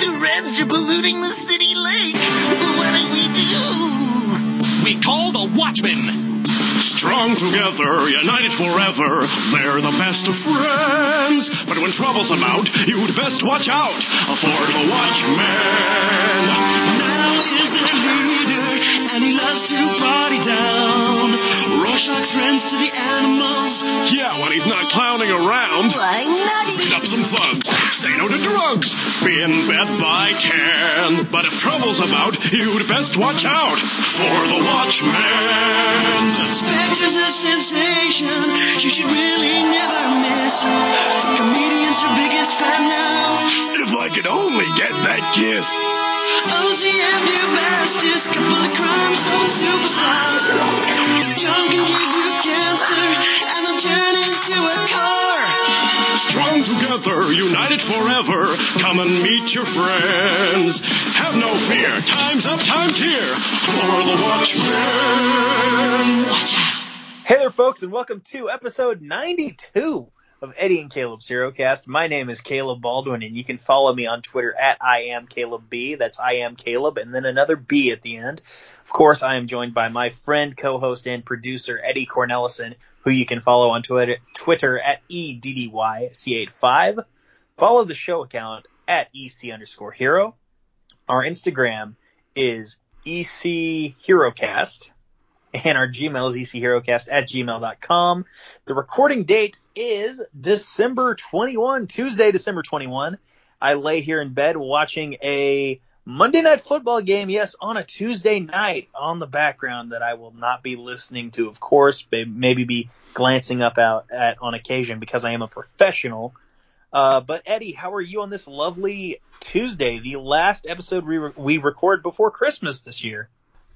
The Reds are polluting the city lake. What do we do? We call the Watchmen. Strong together, united forever, they're the best of friends. But when trouble's about, you'd best watch out for the Watchmen. Now is their leader, and he loves to party down. Rorschach's runs to the animals. Yeah, when he's not clowning around. Why nutty? Beat up some thugs, say no to drugs, be in bed by ten. But if trouble's about, you'd best watch out for the Watchmen. Spectre's a sensation. You should really never miss. The comedian's your biggest fan now. If I could only get that kiss. OCM your bestest. Couple of crime zone superstars. John can give you cancer, and I'm turn into a car. Strong together, united forever. Come and meet your friends. Have no fear, time's up, time's here for the Watchmen. Watch out. Hey there, folks, and welcome to episode 92 of Eddie and Caleb's HeroCast. My name is Caleb Baldwin, and you can follow me on Twitter at I am Caleb B. That's I am Caleb, and then another B at the end. Of course, I am joined by my friend, co-host, and producer Eddie Cornelison, who you can follow on Twitter, Twitter at E EDDYC85. Follow the show account at EC underscore hero. Our Instagram is EC HeroCast and our Gmail is echerocast at gmail.com. The recording date is December 21, Tuesday, December 21. I lay here in bed watching a Monday night football game, yes, on a Tuesday night on the background that I will not be listening to, of course, may- maybe be glancing up out at on occasion because I am a professional. Uh, but Eddie, how are you on this lovely Tuesday, the last episode we, re- we record before Christmas this year?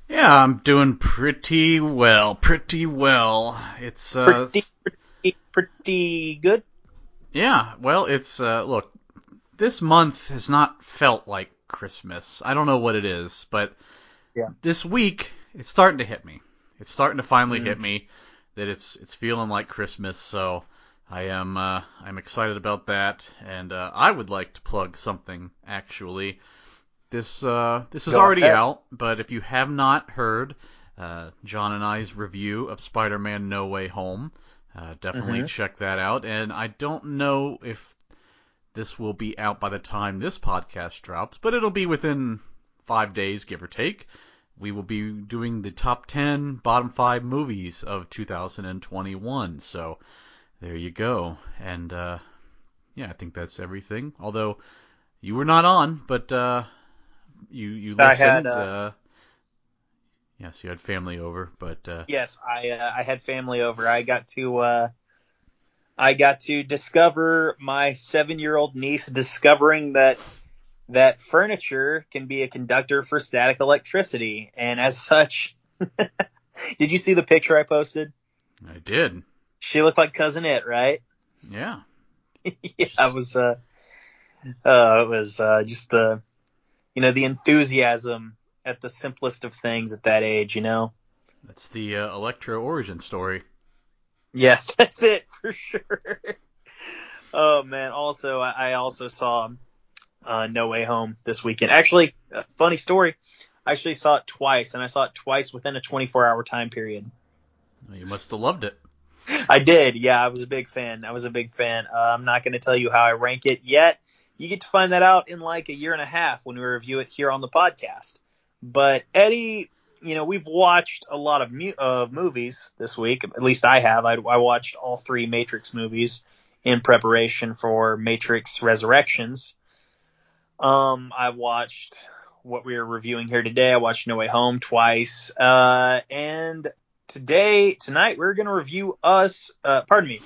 Yeah, I'm doing pretty well. Pretty well. It's uh Pretty, pretty, pretty good. yeah, well, it's uh look, this month has not felt like Christmas. I don't know what it is, but Yeah. this week it's starting to hit me. It's starting to finally Mm. hit me that it's it's feeling like Christmas, so I am uh I'm excited about that and uh I would like to plug something actually. This uh this is Go already ahead. out, but if you have not heard uh, John and I's review of Spider-Man No Way Home. Uh, definitely Mhm. check that out. And I don't know if this will be out by the time this podcast drops, but it'll be within five days, give or take. We will be doing the top 10 bottom five movies of 2021. So there you go. And uh, yeah, I think that's everything. Although you were not on, but uh, you you listened. I had, uh, uh, yes, you had family over, but uh, Yes, I uh, I had family over. I got to uh, I got to discover my seven year old niece discovering that that furniture can be a conductor for static electricity, and as such, did you see the picture I posted? I did. She looked like cousin it, right? Yeah. yeah, I was uh, uh it was uh just the you know the enthusiasm at the simplest of things at that age, you know. That's the uh, Electro origin story. Yes, that's it for sure. oh man! Also, I I also saw uh, No Way Home this weekend. Actually, uh, funny story. I actually saw it twice, and I saw it twice within a 24-hour time period. You must have loved it. I did, yeah. I was a big fan. I was a big fan. Uh, I'm not going to tell you how I rank it yet. You get to find that out in like a year and a half when we review it here on the podcast. But Eddie, you know, we've watched a lot of mu- movies this week. At least I have. I, I watched all three Matrix movies in preparation for Matrix Resurrections. Um, I watched what we are reviewing here today. I watched No Way Home twice. Uh, and today, tonight, we're going to review us, uh, pardon me,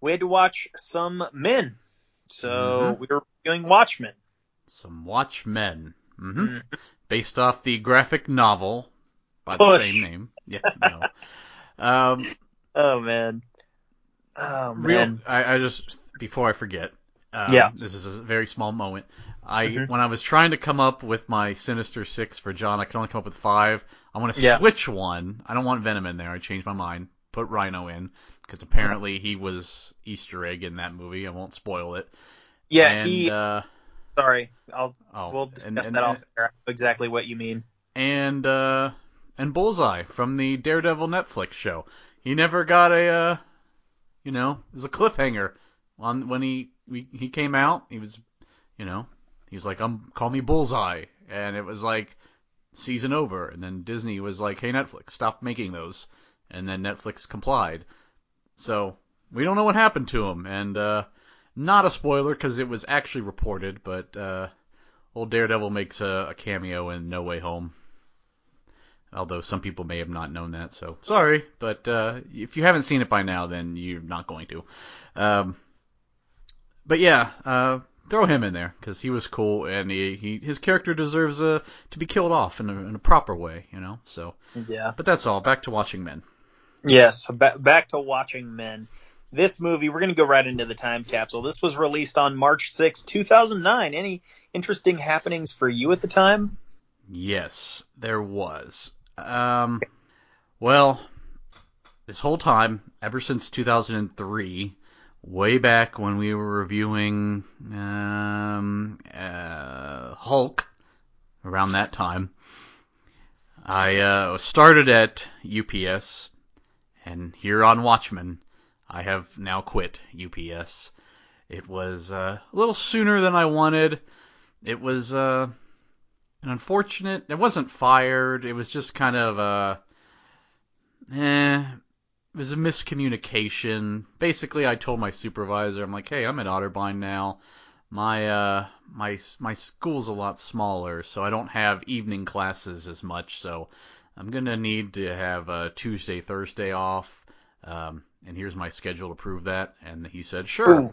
we had to watch some men. So Mhm. we were reviewing Watchmen. Some Watchmen. hmm Mhm. Based off the graphic novel by Push. the same name. Yeah, no. um, Oh man. Oh real. I, I just before I forget. Um, Yeah. This is a very small moment. I Mhm. when I was trying to come up with my Sinister Six for John, I could only come up with five. I want to Yeah. switch one. I don't want Venom in there. I changed my mind. Put Rhino in because apparently he was Easter egg in that movie. I won't spoil it. Yeah, and, he uh, sorry. I'll Oh, we'll discuss and- and- that off air. Exactly what you mean. and uh, and Bullseye from the Daredevil Netflix show. He never got a, uh, you know, it was a cliffhanger on when he we, he came out. He was, you know, he was like, "Um, call me Bullseye," and it was like season over, and then Disney was like, "Hey Netflix, stop making those," and then Netflix complied. So we don't know what happened to him, and uh, not a spoiler because it was actually reported, but uh, old Daredevil makes a, a cameo in No Way Home. Although some people may have not known that, so sorry. But uh, if you haven't seen it by now, then you're not going to. Um, but yeah, uh, throw him in there because he was cool and he, he his character deserves uh, to be killed off in a, in a proper way, you know. So, Yeah. but that's all. Back to watching men. Yes. Ba- back to watching men. This movie, we're going to go right into the time capsule. This was released on March 6, 2009. Any interesting happenings for you at the time? Yes, there was. Um, well, this whole time, ever since 2003, way back when we were reviewing um, uh, Hulk, around that time, I uh, started at UPS, and here on Watchmen, I have now quit UPS. It was uh, a little sooner than I wanted. It was uh, an unfortunate. It wasn't fired. It was just kind of uh, eh. It was a miscommunication. Basically, I told my supervisor, I'm like, hey, I'm at Otterbein now. My uh, my my school's a lot smaller, so I don't have evening classes as much. So I'm gonna need to have uh, Tuesday, Thursday off. Um, and here's my schedule to prove that. And he said, sure. Ooh.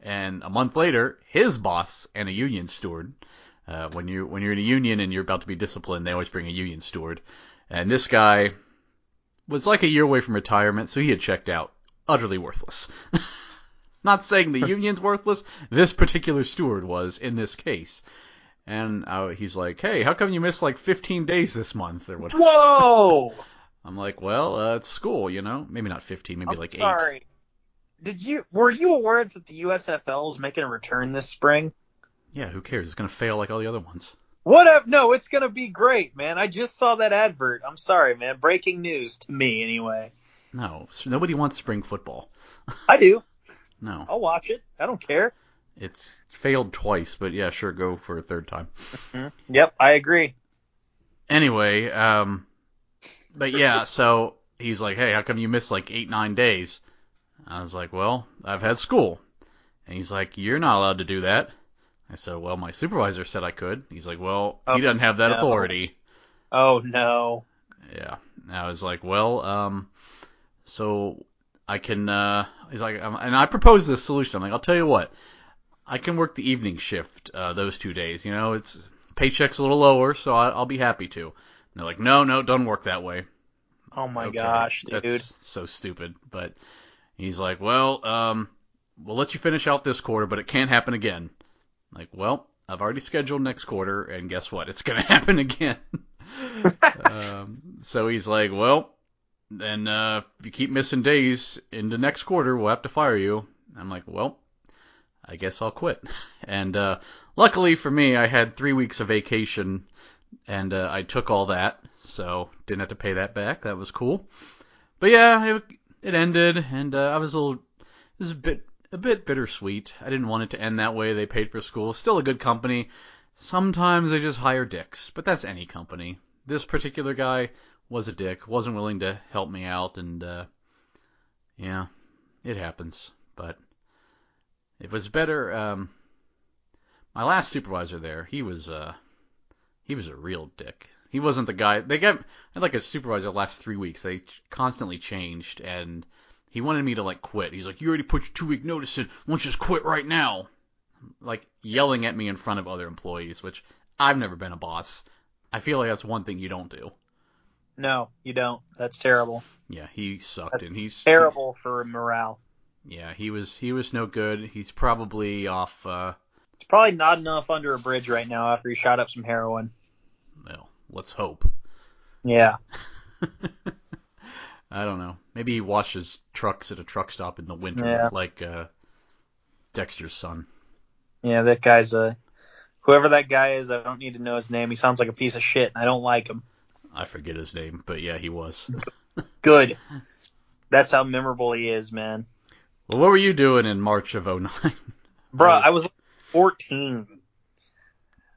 And a month later, his boss and a union steward. Uh, when you when you're in a union and you're about to be disciplined, they always bring a union steward. And this guy was like a year away from retirement, so he had checked out. Utterly worthless. Not saying the union's worthless. This particular steward was in this case. And uh, he's like, "Hey, how come you missed like 15 days this month or whatever?" Whoa! I'm like, "Well, uh, it's school, you know. Maybe not 15, maybe I'm like eight. sorry. Did you were you aware that the USFL is making a return this spring? Yeah, who cares? It's gonna fail like all the other ones. What up? No, it's gonna be great, man. I just saw that advert. I'm sorry, man. Breaking news to me, anyway. No, nobody wants spring football. I do. No, I'll watch it. I don't care. It's failed twice, but yeah, sure, go for a third time. Yep, I agree. Anyway, um, but yeah, so he's like, "Hey, how come you missed like eight, nine days?" I was like, "Well, I've had school," and he's like, "You're not allowed to do that." I said, "Well, my supervisor said I could." He's like, "Well, Oh, he doesn't have that no. authority." Oh no. Yeah. And I was like, well, um, so I can, uh, he's like, um, and I proposed this solution. I'm like, I'll tell you what, I can work the evening shift, uh, those two days. You know, it's, paycheck's a little lower, so I, I'll be happy to. And they're like, no, no, don't work that way. Oh my Okay, gosh, dude. That's so stupid. But he's like, well, um, we'll let you finish out this quarter, but it can't happen again. I'm like, well, I've already scheduled next quarter, and guess what? It's gonna happen again. um, so he's like, well, then uh, if you keep missing days into next quarter, we'll have to fire you. I'm like, well, I guess I'll quit. And uh, luckily for me, I had three weeks of vacation, and uh, I took all that, so didn't have to pay that back. That was cool. But yeah, it, it ended, and uh, I was a little, it was a bit, a bit bittersweet. I didn't want it to end that way. They paid for school. Still a good company. Sometimes they just hire dicks, but that's any company. This particular guy was a dick, wasn't willing to help me out, and uh, yeah, it happens. But it was better. Um, my last supervisor there, he was uh, he was a real dick. He wasn't the guy. They got I had like a supervisor the last three weeks. They constantly changed, and he wanted me to like quit. He's like, "You already put your two week notice in. Why don't you just quit right now?" Like yelling at me in front of other employees, which I've never been a boss. I feel like that's one thing you don't do. No, you don't. That's terrible. Yeah, he sucked, That's and he's Terrible for morale. Yeah, he was he was no good. He's probably off. uh It's probably not enough under a bridge right now after he shot up some heroin. Well, let's hope. Yeah. I don't know. Maybe he washes trucks at a truck stop in the winter, Yeah. like uh, Dexter's son. Yeah, that guy's a whoever that guy is. I don't need to know his name. He sounds like a piece of shit, and I don't like him. I forget his name, but yeah, he was. Good. That's how memorable he is, man. Well, what were you doing in March of 09? Bruh, oh. I was 14.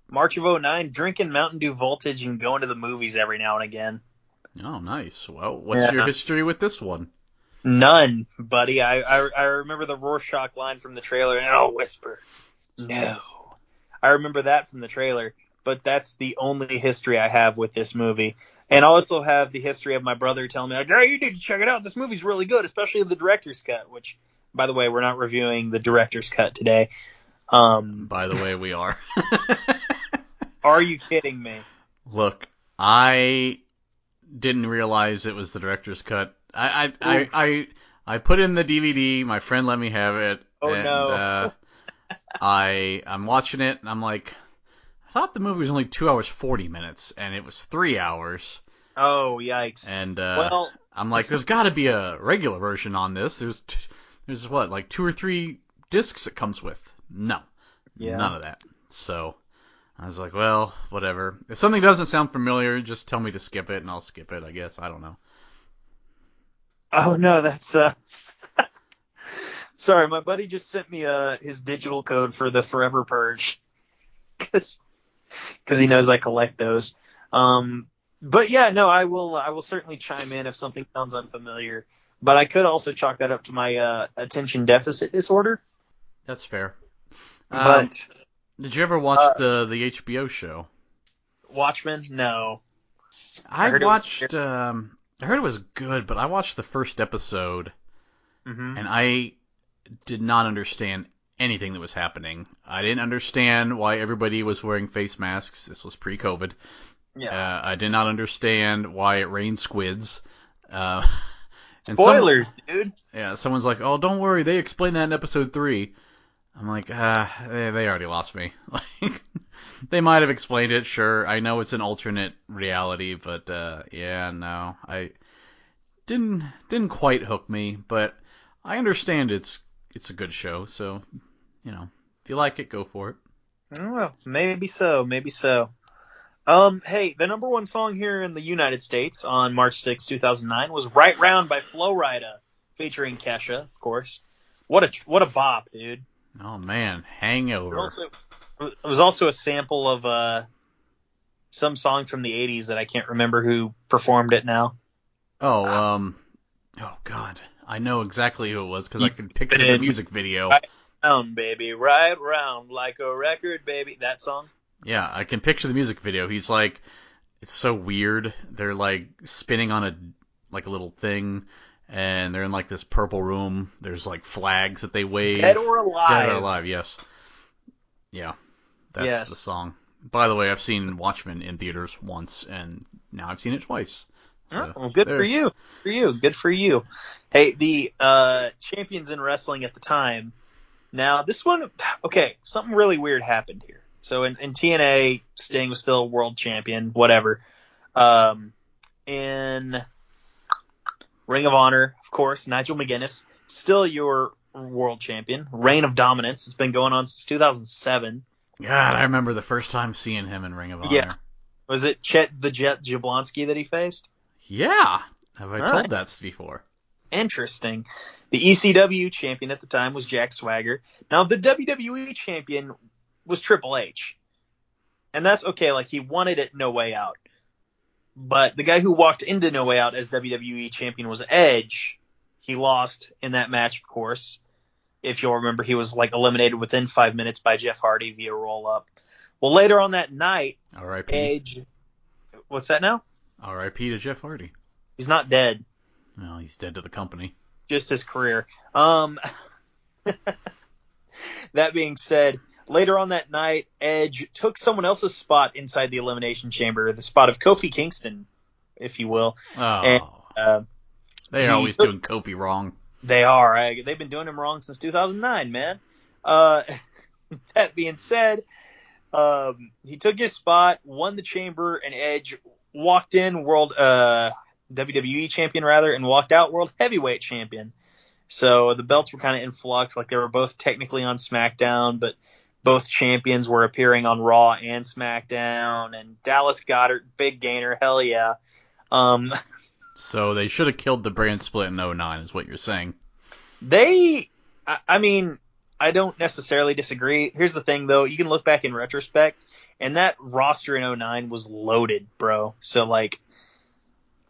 March of 09, drinking Mountain Dew Voltage and going to the movies every now and again. oh, nice. Well, what's Yeah. your history with this one? None, buddy. I, I I remember the Rorschach line from the trailer, and I'll whisper, "No." I remember that from the trailer, but that's the only history I have with this movie. And I also have the history of my brother telling me, like, "Hey, you need to check it out. This movie's really good, especially the director's cut." Which, by the way, we're not reviewing the director's cut today. Um, By the way, we are. are you kidding me? Look, I didn't realize it was the director's cut. I I, Oof. I, I I put in the DVD. My friend let me have it. Oh, and, no. Uh, I I'm watching it and I'm like, I thought the movie was only two hours forty minutes and it was three hours. Oh, yikes. And uh, well, I'm like, there's got to be a regular version on this. There's t- there's what like two or three discs it comes with. No, Yeah. none of that. So I was like, well, whatever. If something doesn't sound familiar, just tell me to skip it and I'll skip it. I guess I don't know. Oh no, that's uh. Sorry, my buddy just sent me uh his digital code for the Forever Purge, because he knows I collect those. Um, but yeah, no, I will I will certainly chime in if something sounds unfamiliar. But I could also chalk that up to my uh, attention deficit disorder. That's fair. Um, But did you ever watch uh, the the HBO show? Watchmen, no. I, heard it was- watched. um, I heard it was good, but I watched the first episode hmm and I did not understand anything that was happening. I didn't understand why everybody was wearing face masks. This was pre-COVID. Yeah. Uh, I did not understand why it rained squids. Uh, and some- Spoilers, dude. yeah, someone's like, "Oh, don't worry, they explained that in episode three. I'm like, ah, they, they already lost me. Like, they might have explained it, sure. I know it's an alternate reality, but uh, yeah, no, I didn't didn't quite hook me. But I understand it's it's a good show, so you know, if you like it, go for it. Oh, Well, maybe so, maybe so. Um, hey, the number one song here in the United States on March 6, 2009 was Right Round by Flo Rida, featuring Kesha, of course. What a what a bop, dude. Oh man, It, Hangover. also, it was also a sample of uh some song from the 80s that I can't remember who performed it now. Oh, um, oh god, I know exactly who it was because I could picture the music video. Right. Round, baby, right round like a record, baby. That song? Yeah, I can picture the music video. He's like, it's so weird. They're like spinning on a like a little thing, and they're in like this purple room. There's like flags that they wave. Dead or Alive. Dead or alive. Yes. Yeah, that's Yes. the song. By the way, I've seen Watchmen in theaters once, and now I've seen it twice. So, Oh, good there. for you. Good for you. Good for you. Hey, the uh, champions in wrestling at the time. Now, this one, okay, something really weird happened here. So in, in TNA, Sting was still world champion, whatever. Um, in Ring of Honor, of course, Nigel McGuinness, still your world champion. Reign of Dominance. It's been going on since 2007. God, I remember the first time seeing him in Ring of Honor. Yeah. Was it Chet the Jet Jablonski that he faced? Yeah. Have I All told right. that before? Interesting. The ECW champion at the time was Jack Swagger. Now the WWE champion was Triple H. And that's okay, like he wanted it no way out. But the guy who walked into No Way Out as WWE champion was Edge. He lost in that match, of course. If you'll remember, he was like eliminated within five minutes by Jeff Hardy via roll up. Well, later on that night, R.I.P. Edge. What's that now? R.I.P. to Jeff Hardy. He's not dead. Well, he's dead to the company. just his career. Um, that being said, later on that night, Edge took someone else's spot inside the Elimination Chamber, the spot of Kofi Kingston, if you will. Oh, And, Uh, they're always took- doing Kofi wrong. they are. I, they've been doing him wrong since 2009, man. Uh, that being said, um, he took his spot, won the chamber, and Edge walked in world uh, WWE champion rather, and walked out world heavyweight champion. So the belts were kind of in flux, like they were both technically on SmackDown, but both champions were appearing on Raw and SmackDown, and Dallas Goddard, big gainer, hell yeah. Um, So they should have killed the brand split in 09, is what you're saying. they, I, I mean, I don't necessarily disagree. Here's the thing, though. You can look back in retrospect, and that roster in 09 was loaded, bro. So, like,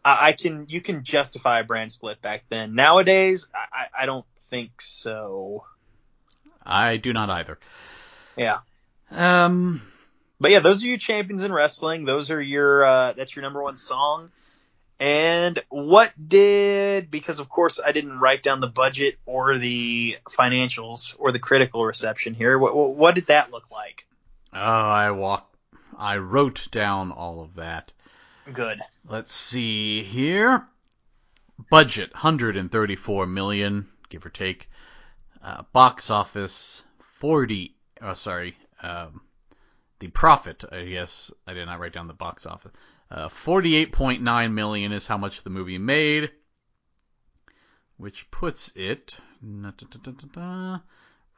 I, I can, you can justify a brand split back then. Nowadays, I, I I don't think so. I do not either. Yeah. Um, But yeah, those are your champions in wrestling. Those are your uh, that's your number one song. And what did because of course I didn't write down the budget or the financials or the critical reception here. What what, did that look like? oh, I walk, I wrote down all of that. Good. Let's see here. Budget 134 million, give or take. Uh, box office 40. Oh, sorry. Um, the profit, I guess I did not write down the box office. Uh, 48.9 million is how much the movie made, which puts it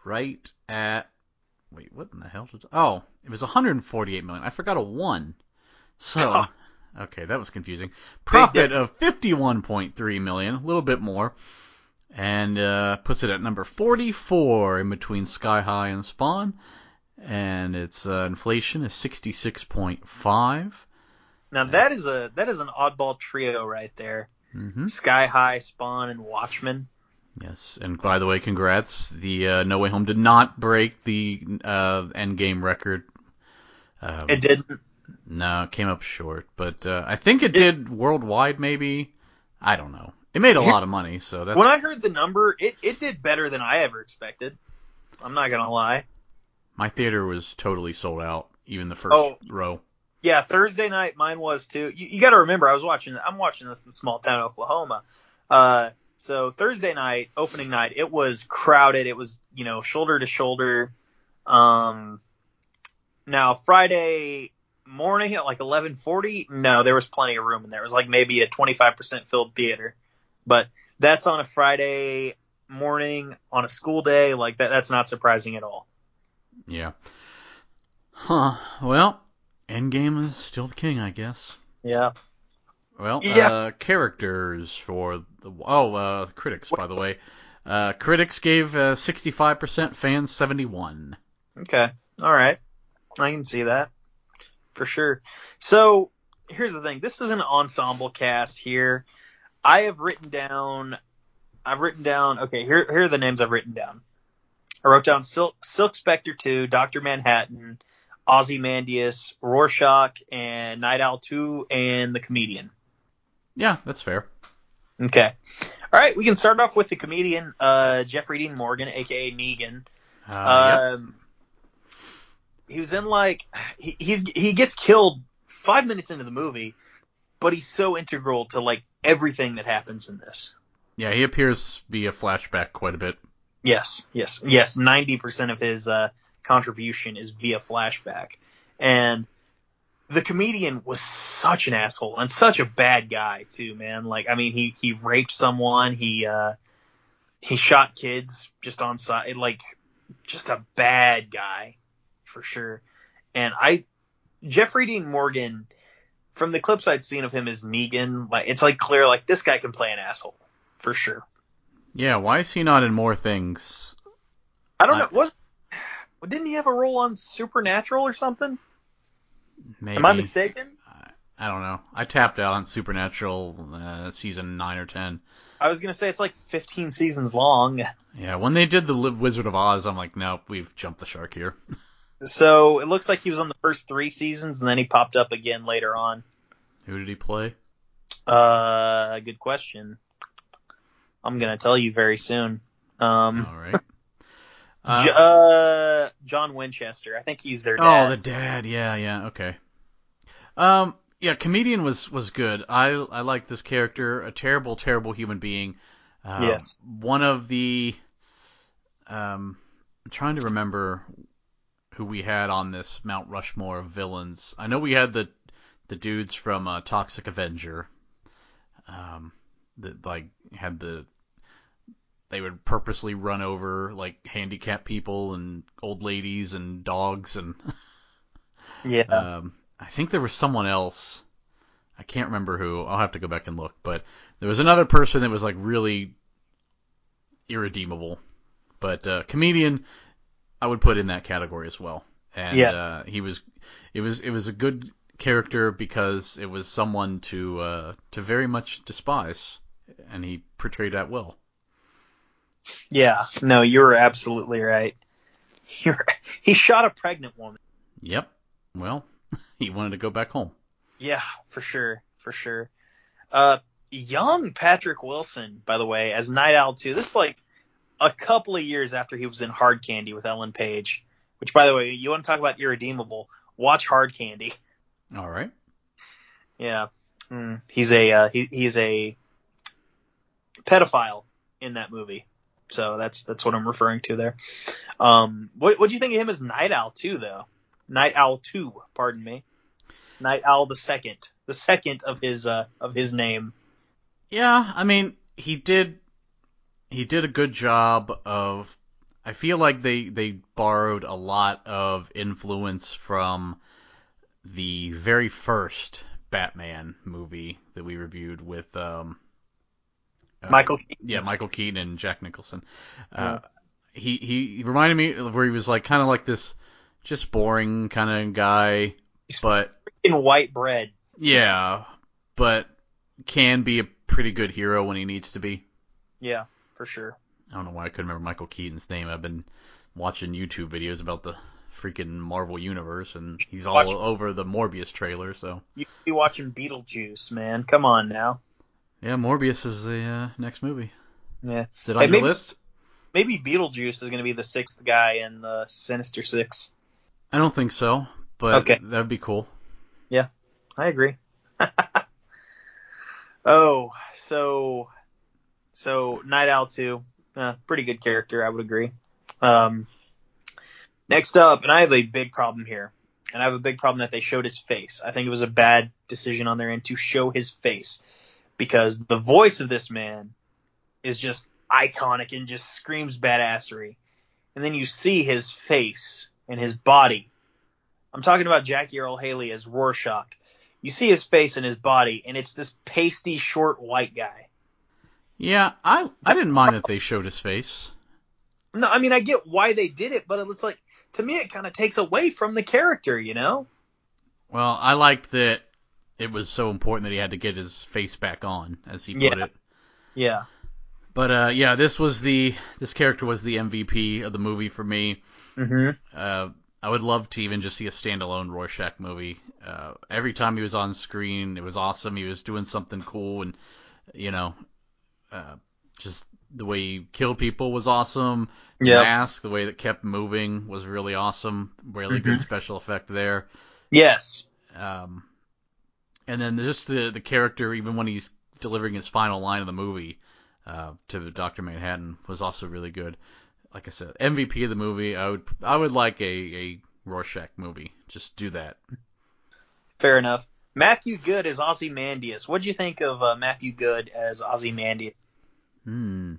right at. Wait, what in the hell did? Oh, it was 148 million. I forgot a one. So. Okay, that was confusing. Profit of 51.3 million, a little bit more, and uh, puts it at number 44 in between Sky High and Spawn, and its uh, inflation is 66.5. Now that is a that is an oddball trio right there. Mm-hmm. Sky High, Spawn, and Watchmen. Yes, and by the way, congrats. The uh, No Way Home did not break the uh, Endgame record. Um, It didn't. No, it came up short, but uh, I think it did worldwide. Maybe I don't know. It made a lot of money, so that's When I heard the number, it, it did better than I ever expected. I'm not gonna lie. My theater was totally sold out, even the first Oh. row. Yeah, Thursday night mine was too. You, you got to remember, I was watching. I'm watching this in small town Oklahoma. Uh, so Thursday night, opening night, it was crowded. It was you know shoulder to shoulder. Um, now Friday morning at like 11:40, no, there was plenty of room in there. It was like maybe a 25% filled theater, but that's on a Friday morning on a school day. Like that, that's not surprising at all. Yeah. Huh. Well, Endgame is still the king, I guess. Yeah. Well, Yeah. uh, characters for the oh, uh, critics, by the way. Uh, critics gave uh, 65%, fans 71. Okay. All right. I can see that for sure. So here's the thing. This is an ensemble cast here. I have written down. I've written down. Okay. Here, here are the names I've written down. I wrote down Silk, Silk Spectre 2, Doctor Manhattan, Ozymandias, Rorschach, and Nite Owl 2, and the comedian. Yeah, that's fair. Okay. All right. We can start off with the comedian, uh, Jeffrey Dean Morgan, aka Negan. Uh, yep. Um, he was in like he, he's he gets killed five minutes into the movie, but he's so integral to like everything that happens in this. Yeah, he appears via flashback quite a bit. Yes, yes, yes. Ninety percent of his uh, contribution is via flashback, and the comedian was such an asshole and such a bad guy too, man. Like, I mean, he he raped someone, he uh, he shot kids just on site, like, just a bad guy for sure. And I, Jeffrey Dean Morgan, from the clips I'd seen of him as Negan, like, it's like clear, like this guy can play an asshole for sure. Yeah, why is he not in more things? I don't I- know. Was didn't he have a role on Supernatural or something? Maybe. Am I mistaken? I don't know. I tapped out on Supernatural uh, season 9 or 10. I was gonna say it's like 15 seasons long. Yeah, when they did the Wizard of Oz, I'm like, nope, we've jumped the shark here. So it looks like he was on the first three seasons and then he popped up again later on. Who did he play? Uh, good question. I'm gonna tell you very soon. Um, All right. Uh, J- uh, John Winchester. I think he's their oh, the dad. Yeah, yeah. Okay. Um, yeah, comedian was was good. I I like this character. A terrible, terrible human being. Um, Yes. One of the. Um, I'm trying to remember who we had on this Mount Rushmore of villains. I know we had the the dudes from uh, Toxic Avenger. Um, that like had the they would purposely run over like handicapped people and old ladies and dogs and Yeah. um, I think there was someone else. I can't remember who. I'll have to go back and look. But there was another person that was like really irredeemable. But uh, comedian, I would put in that category as well. And Yeah. uh, he was, it was, it was a good character because it was someone to uh, to very much despise, and he portrayed that well. yeah. No, you're absolutely right. You're, he shot a pregnant woman. Yep. Well, he wanted to go back home. Yeah, for sure, for sure. Uh, young Patrick Wilson, by the way, as Nite Owl 2. This is like a couple of years after he was in Hard Candy with Ellen Page. Which, by the way, you want to talk about irredeemable? Watch Hard Candy. All right. Yeah, mm, he's a uh, he, he's a pedophile in that movie. So that's that's what I'm referring to there. Um, what what do you think of him as Nite Owl 2 though? Nite Owl 2, pardon me. Nite Owl the second, the second of his uh of his name. Yeah, I mean, he did he did a good job of I feel like they they borrowed a lot of influence from the very first Batman movie that we reviewed with um uh, Michael Keaton. yeah, Michael Keaton and Jack Nicholson. Uh, he he reminded me of where he was like kind of like this just boring kind of guy, He's but in white bread. yeah, but can be a pretty good hero when he needs to be. Yeah, for sure. I don't know why I couldn't remember Michael Keaton's name. I've been watching YouTube videos about the freaking Marvel universe, and he's all Watch- over the Morbius trailer. So You be watching Beetlejuice, man. Come on now. yeah, Morbius is the uh, next movie. Yeah. Is it on Hey, your maybe- list? Maybe Beetlejuice is going to be the sixth guy in the Sinister Six. I don't think so, but Okay. that'd be cool. Yeah, I agree. oh, so so Nite Owl 2, uh, pretty good character, I would agree. Um, next up, and I have a big problem here, and I have a big problem that they showed his face. I think it was a bad decision on their end to show his face because the voice of this man is just iconic and just screams badassery. And then you see his face and his body. I'm talking about Jackie Earle Haley as Rorschach you see his face and his body, and it's this pasty, short, white guy. Yeah, I I didn't mind that they showed his face. No, I mean I get why they did it, but it's like to me it kind of takes away from the character, you know? Well, I liked that it was so important that he had to get his face back on, as he put Yeah. it. Yeah. But uh, yeah, this was the this character was the MVP of the movie for me. Mm-hmm. Uh, I would love to even just see a standalone Rorschach movie. Uh, every time he was on screen, it was awesome. He was doing something cool, and you know, uh, just the way he killed people was awesome. The Yep. mask, the way that kept moving was really awesome. Really good Mhm. special effect there. Yes. Um, and then just the the character, even when he's delivering his final line of the movie uh, to Doctor Manhattan, was also really good. Like I said, MVP of the movie. I would I would like a a Rorschach movie. Just do that. Fair enough. Matthew Goode as Ozymandias. What do you think of uh, Matthew Goode as Ozymandias? Hmm.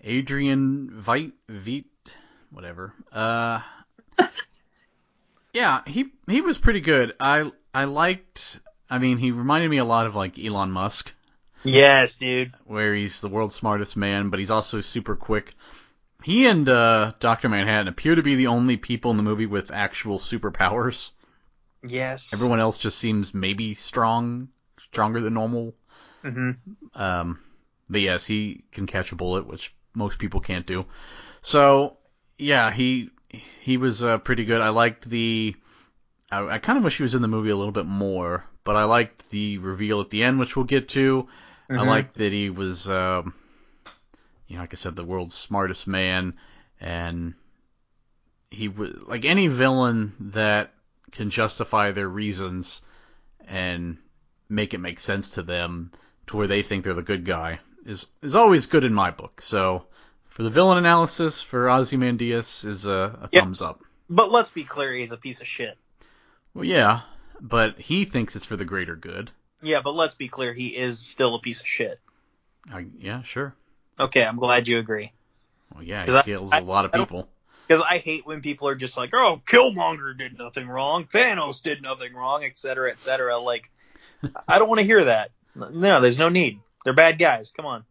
Adrian Veidt Veit whatever. Uh. yeah, he he was pretty good. I I liked. I mean, he reminded me a lot of like Elon Musk. Yes, dude. where he's the world's smartest man, but he's also super quick. He and uh, Doctor Manhattan appear to be the only people in the movie with actual superpowers. Yes. Everyone else just seems maybe strong, stronger than normal. Mm-hmm. Um, but yes, he can catch a bullet, which most people can't do. So yeah, he he was uh, pretty good. I liked the. I, I kind of wish he was in the movie a little bit more, but I liked the reveal at the end, which we'll get to. I Mhm. liked that he was, um, you know, like I said, the world's smartest man, and he was like any villain that can justify their reasons and make it make sense to them to where they think they're the good guy is is always good in my book. So for the villain analysis for Ozymandias is a, a thumbs up. But let's be clear, he's a piece of shit. Well, yeah, but he thinks it's for the greater good. Yeah, but let's be clear, he is still a piece of shit. I, yeah, sure. Okay, I'm glad you agree. Well, yeah, he kills I- a lot of people. Because I hate when people are just like, "Oh, Killmonger did nothing wrong, Thanos did nothing wrong, et cetera, et cetera." Like, I don't want to hear that. No, there's no need. They're bad guys. Come on.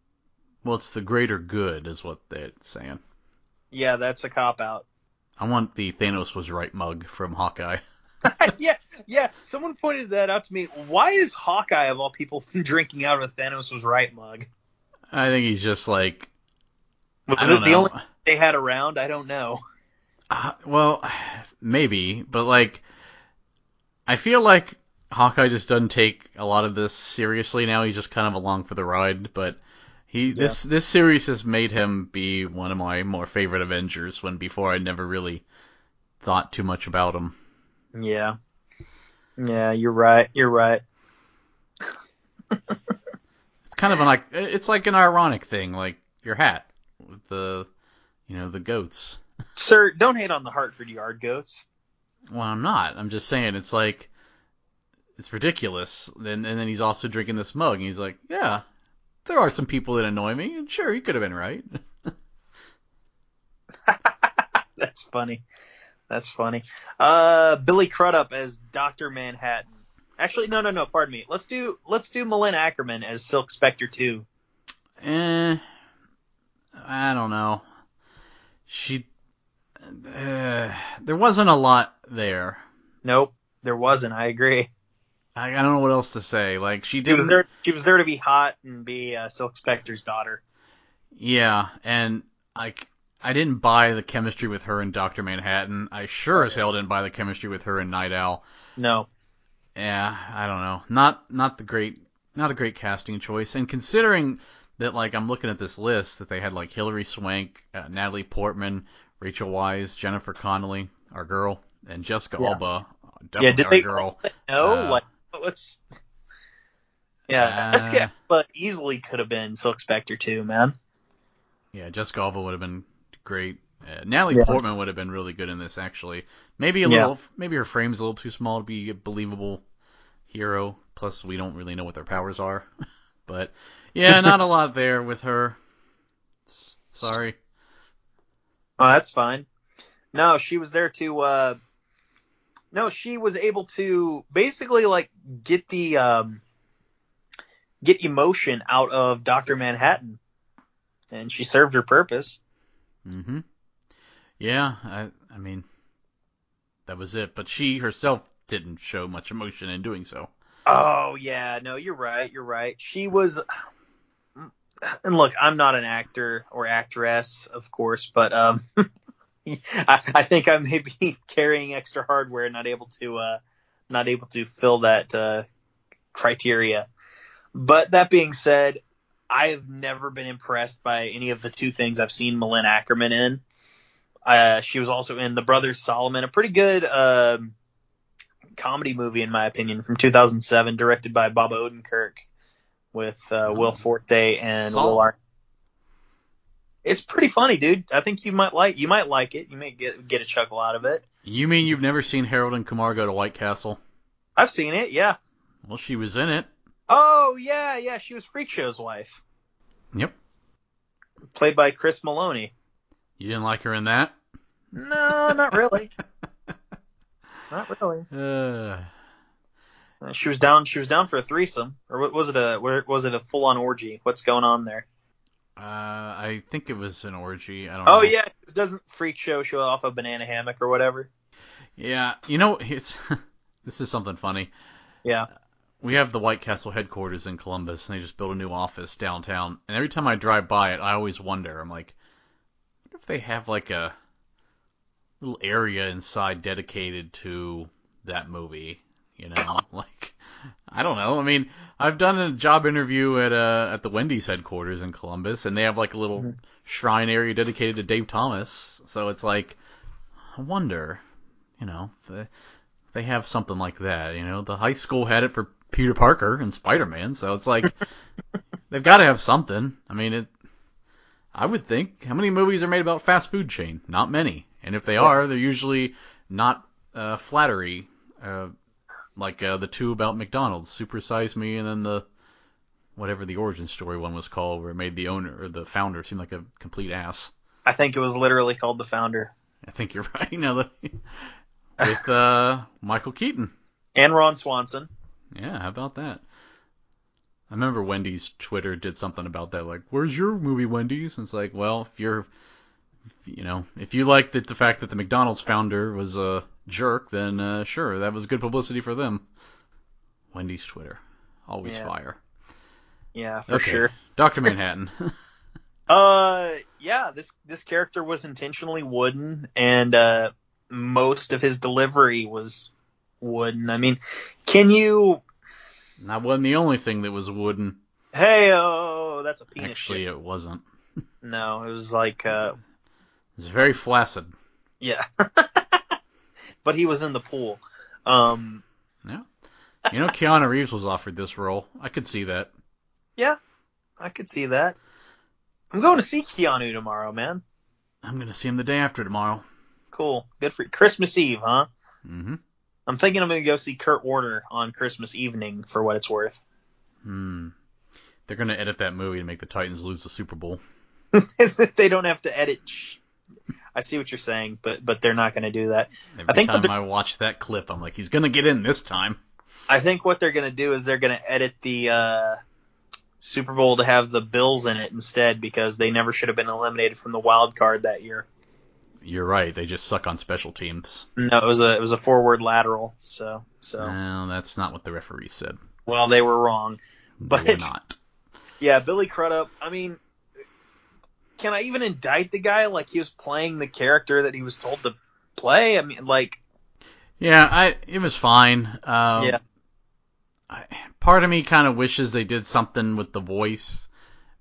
Well, it's the greater good, is what they're saying. Yeah, that's a cop out. I want the Thanos was right mug from Hawkeye. yeah, yeah. Someone pointed that out to me. Why is Hawkeye of all people drinking out of a Thanos was right mug? I think he's just like Was it don't the know. only they had around? I don't know. Uh, well, maybe, but like, I feel like Hawkeye just doesn't take a lot of this seriously now. He's just kind of along for the ride. But he this this series has made him be one of my more favorite Avengers. When before I never really thought too much about him. Yeah. Yeah, you're right. You're right. It's kind of an like it's like an ironic thing, like your hat with the you know the goats. Sir, don't hate on the Hartford Yard goats. Well, I'm not. I'm just saying it's like it's ridiculous. And and then he's also drinking this mug, and he's like, yeah, there are some people that annoy me, and sure, he could have been right. That's funny. That's funny. Uh, Billy Crudup as Doctor Manhattan. Actually, no, no, no. Pardon me. Let's do let's do Malin Akerman as Silk Spectre two. eh, I don't know. She, uh, there wasn't a lot there. Nope, there wasn't. I agree. I, I don't know what else to say. Like she She was there. She was there to be hot and be uh, Silk Spectre's daughter. Yeah, and I, I didn't buy the chemistry with her and Doctor Manhattan. I sure as hell didn't buy the chemistry with her and Nite Owl. No. Yeah, I don't know. Not not the great not a great casting choice. And considering that like I'm looking at this list that they had like Hilary Swank, uh, Natalie Portman, Rachel Weisz, Jennifer Connelly, our girl, and Jessica Yeah. Alba, Yeah. definitely Did our they girl. No. Uh, like what's? Yeah, Uh, Jessica Alba easily could have been Silk Spectre too, man. Yeah, Jessica Alba would have been great. Uh, Natalie Yeah. Portman would have been really good in this actually. Maybe a Yeah. little maybe her frame's a little too small to be a believable hero. Plus we don't really know what their powers are. but yeah, not a lot there with her. S- Sorry. Oh, that's fine. No, she was there to. uh No, she was able to basically like get the um get emotion out of Doctor Manhattan, and she served her purpose. Mm-hmm. Yeah, I I mean that was it. But she herself didn't show much emotion in doing so. Oh yeah, no, you're right. You're right. She was. And look, I'm not an actor or actress, of course, but um, I, I think I may be carrying extra hardware, not able to, uh, not able to fill that uh, criteria. But that being said, I have never been impressed by any of the two things I've seen Malin Akerman in. Uh, she was also in The Brothers Solomon, a pretty good um, comedy movie in my opinion from 2007, directed by Bob Odenkirk with uh. Will Forte and Saw. Will Arnett. It's pretty funny, dude. I think you might like you might like it. You may get get a chuckle out of it. You mean you've never seen Harold and Kumar go to White Castle? I've seen it, yeah. Well, she was in it. Oh yeah, yeah. She was Freak Show's wife, Yep. played by Chris Meloni. You didn't like her in that? No, not really. not really. Uh, She was down. She was down for a threesome, or was it a? Was it a full on orgy? What's going on there? Uh, I think it was an orgy. I don't know. Oh yeah, doesn't Freak Show show off a banana hammock or whatever? Yeah, you know, it's this is something funny. Yeah. We have the White Castle headquarters in Columbus, and they just built a new office downtown. And every time I drive by it, I always wonder. I'm like, what if they have like a little area inside dedicated to that movie? You know, like I don't know. I mean, I've done a job interview at uh at the Wendy's headquarters in Columbus, and they have like a little Mhm. shrine area dedicated to Dave Thomas. So it's like, I wonder, you know, if they, they have something like that. You know, the high school had it for Peter Parker and Spider-Man, so it's like they've got to have something. I mean, it. I would think how many movies are made about fast food chain? Not many, and if they are, they're usually not uh, flattery. Uh, like uh, the two about McDonald's, Super Size Me, and then the whatever the origin story one was called, where it made the owner or the founder seem like a complete ass. I think it was literally called The Founder. I think you're right. Now that with uh, Michael Keaton. And Ron Swanson. Yeah, how about that? I remember Wendy's Twitter did something about that, like, "Where's your movie, Wendy's?" And it's like, well, if you're, you know, if you like the, the fact that the McDonald's founder was a jerk, then uh, sure, that was good publicity for them. Wendy's Twitter, always Yeah. fire. Yeah, for Okay, sure. Doctor Manhattan. Uh, yeah, this this character was intentionally wooden, and uh, most of his delivery was wooden. I mean, can you? that wasn't the only thing that was wooden. Hey, oh, that's a penis. Actually, shit. it wasn't. no, it was like, uh, Was very flaccid. yeah. but he was in the pool. Um, Yeah. You know, Keanu Reeves was offered this role. I could see that. yeah, I could see that. I'm going to see Keanu tomorrow, man. I'm gonna see him the day after tomorrow. Cool, good for you. Christmas Eve, huh? Mm-hmm. I'm thinking I'm going to go see Kurt Warner on Christmas evening for what it's worth. Hmm. They're gonna edit that movie to make the Titans lose the Super Bowl. they don't have to edit. sh- I see what you're saying, but but they're not going to do that. Every I think time I watch that clip, I'm like, he's gonna get in this time. I think what they're going to do is they're going to edit the uh, Super Bowl to have the Bills in it instead because they never should have been eliminated from the wild card that year. You're right. They just suck on special teams. No, it was a it was a forward lateral. So so Well, that's not what the referee said. well they were wrong. They But- were not. Yeah, Billy Crudup. I mean, can I even indict the guy like he was playing the character that he was told to play? I mean, like Yeah, I it was fine. Um, Yeah. I, part of me kind of wishes they did something with the voice.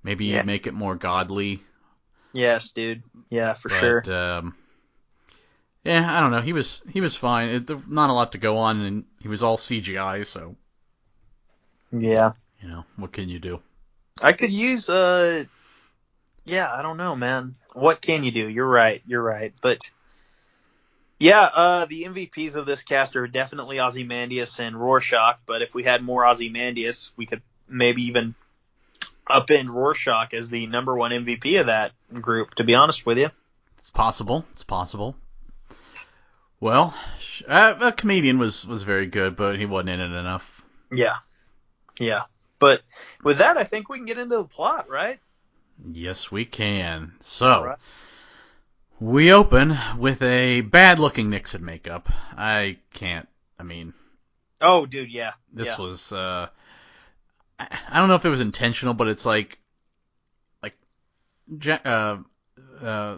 Maybe Yeah. make it more godly. yes, dude. Yeah, for but, sure. Um, yeah, I don't know. He was he was fine. It, there- not a lot to go on, and he was all CGI. So Yeah. you know what can you do? I could use uh yeah, I don't know, man. What can you do? You're right. You're right. But yeah, uh the MVPs of this cast are definitely Ozymandias and Rorschach, but if we had more Ozymandias, we could maybe even upend Rorschach as the number one MVP of that group, to be honest with you. It's possible. It's possible. Well, uh, a comedian was was very good, but he wasn't in it enough. Yeah. Yeah. But with that I think we can get into the plot, right? Yes, we can. So. Right. We open with a bad looking Nixon makeup. I can't, I mean, Oh dude, yeah. this yeah. was, uh, I I don't know if it was intentional, but it's like, like, uh, uh,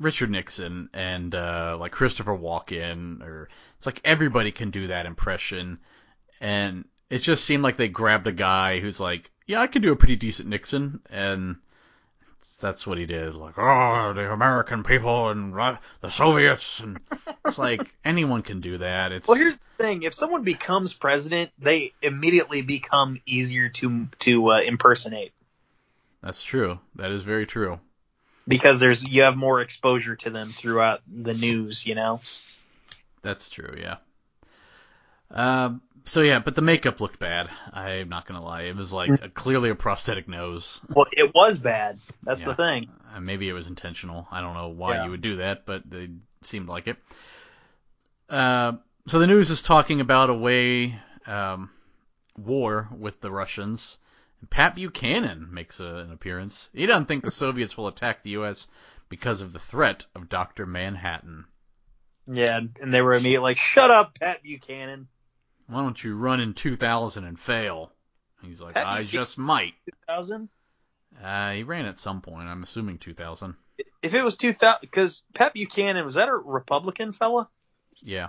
Richard Nixon and, uh, like Christopher Walken, or, it's like everybody can do that impression, and it just seemed like they grabbed a guy who's like, yeah, I can do a pretty decent Nixon, and that's what he did. Like, oh, the American people and Ru- the Soviets, and it's like anyone can do that. It's Well, here's the thing: if someone becomes president, they immediately become easier to to uh, impersonate that's true. That is very true. because there's you have more exposure to them throughout the news. You know. That's true. Yeah. Um. So yeah, but the makeup looked bad. I'm not gonna lie. It was like a, clearly a prosthetic nose. Well, it was bad. That's Yeah. the thing. Uh, maybe it was intentional. I don't know why Yeah. you would do that, but they seemed like it. Uh, so the news is talking about a way um, war with the Russians. Pat Buchanan makes a, an appearance. He doesn't think the Soviets will attack the U.S. because of the threat of Doctor Manhattan. Yeah, and they were immediately like, "Shut up, Pat Buchanan." Why don't you run in 2000 and fail? He's like, I just might. 2000. Uh, he ran at some point. I'm assuming 2000. If it was 2000, because Pat Buchanan was that a Republican fella? Yeah.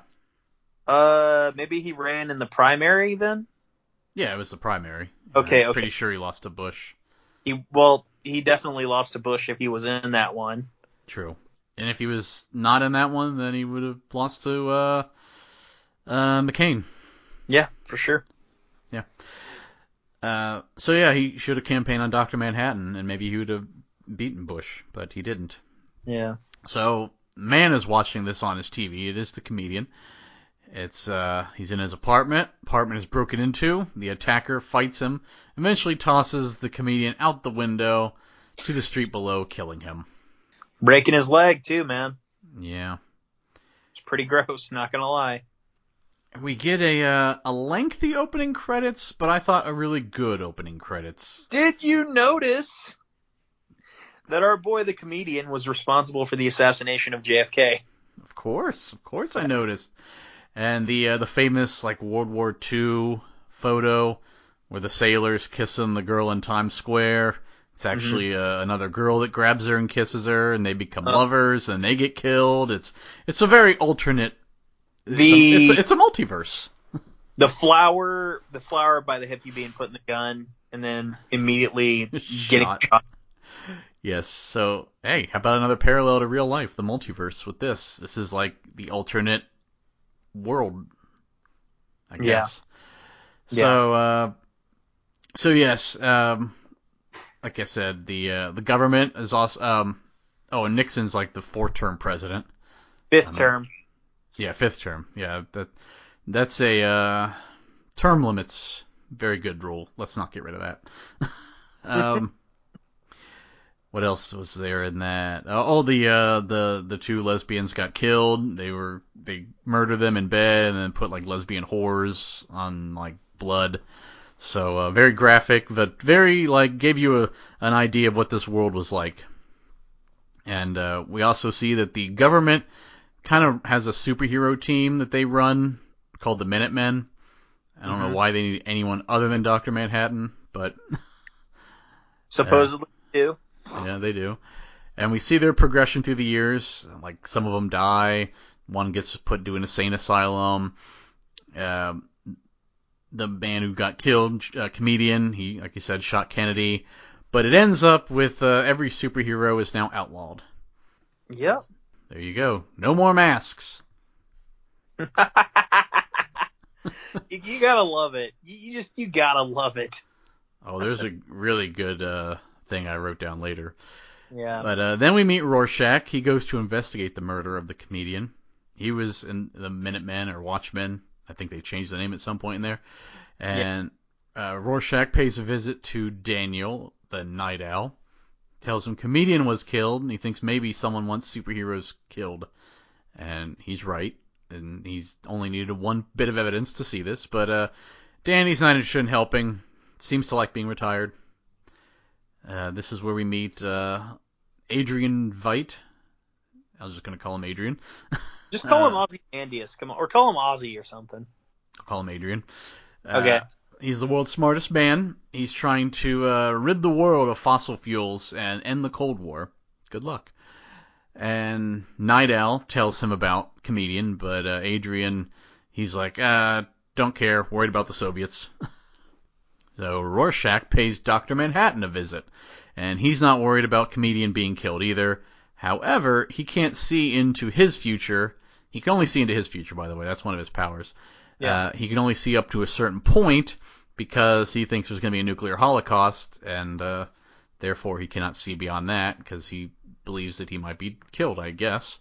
Uh, maybe he ran in the primary then. Yeah, it was the primary. Okay, I'm okay. Pretty sure he lost to Bush. He well, he definitely lost to Bush if he was in that one. True. And if he was not in that one, then he would have lost to uh, uh, McCain. Yeah, for sure. Yeah. Uh, so yeah, he should have campaigned on Dr. Manhattan, and maybe he would have beaten Bush, but he didn't. Yeah. So man is watching this on his TV. It is the comedian, It's uh he's in his apartment. Apartment is broken into. The attacker fights him, eventually tosses the comedian out the window to the street below, killing him. Breaking his leg too, man. Yeah. It's pretty gross, not gonna lie. We get a uh, a lengthy opening credits, but I thought a really good opening credits. Did you notice that our boy the comedian was responsible for the assassination of JFK? Of course, of course, I noticed. And the uh, the famous like World War II photo where the sailors kissing the girl in Times Square. It's actually uh, another girl that grabs her and kisses her, and they become Uh. lovers, and they get killed. It's it's a very alternate. It's, The- a, it's, a, it's a multiverse. The flower, the flower by the hippie being put in the gun, and then immediately getting Shot. shot. Yes. So hey, how about another parallel to real life, the multiverse with this? This is like the alternate world, I guess. Yeah. So uh, so yes, um, like I said, the uh, the government is also um, oh, and Nixon's like the fourth term president. Fifth term. Yeah, fifth term. Yeah, that that's a uh, term limits. Very good rule. Let's not get rid of that. um, what else was there in that? Uh, oh, the uh, the the two lesbians got killed. They were they murdered them in bed and then put like lesbian whores on like blood. So uh, very graphic, but very like gave you a, an idea of what this world was like. And uh, we also see that the government kind of has a superhero team that they run called the Minutemen. I don't Mhm. know why they need anyone other than Doctor Manhattan, but Supposedly, do. yeah, they do. And we see their progression through the years. Like some of them die, one gets put to an insane asylum. Um, the man who got killed, a comedian, he, like you said, shot Kennedy. But it ends up with uh, every superhero is now outlawed. Yep. There you go. No more masks. you, you gotta love it. You, you just you gotta love it. Oh, there's a really good uh, thing I wrote down later. Yeah. But uh, then we meet Rorschach. He goes to investigate the murder of the comedian. He was in the Minutemen or Watchmen. I think they changed the name at some point in there. And uh, Rorschach pays a visit to Daniel, the Nite Owl. Tells him comedian was killed, and he thinks maybe someone wants superheroes killed. And he's right. And he's only needed one bit of evidence to see this. But uh, Danny's not interested in helping. Seems to like being retired. Uh, this is where we meet uh, Adrian Veidt. I was just gonna call him Adrian. Just call him uh, Ozymandias, come on, or call him Ozzy or something. I'll call him Adrian. Uh, Okay. He's the world's smartest man. He's trying to uh, rid the world of fossil fuels and end the Cold War. Good luck. And Nite Owl tells him about comedian, but uh, Adrian, he's like, uh, don't care, worried about the Soviets. so Rorschach pays Dr. Manhattan a visit, and he's not worried about comedian being killed either. However, he can't see into his future. He can only see into his future, by the way. That's one of his powers. Yeah. Uh, he can only see up to a certain point because he thinks there's going to be a nuclear holocaust, and uh, therefore he cannot see beyond that because he believes that he might be killed. I guess.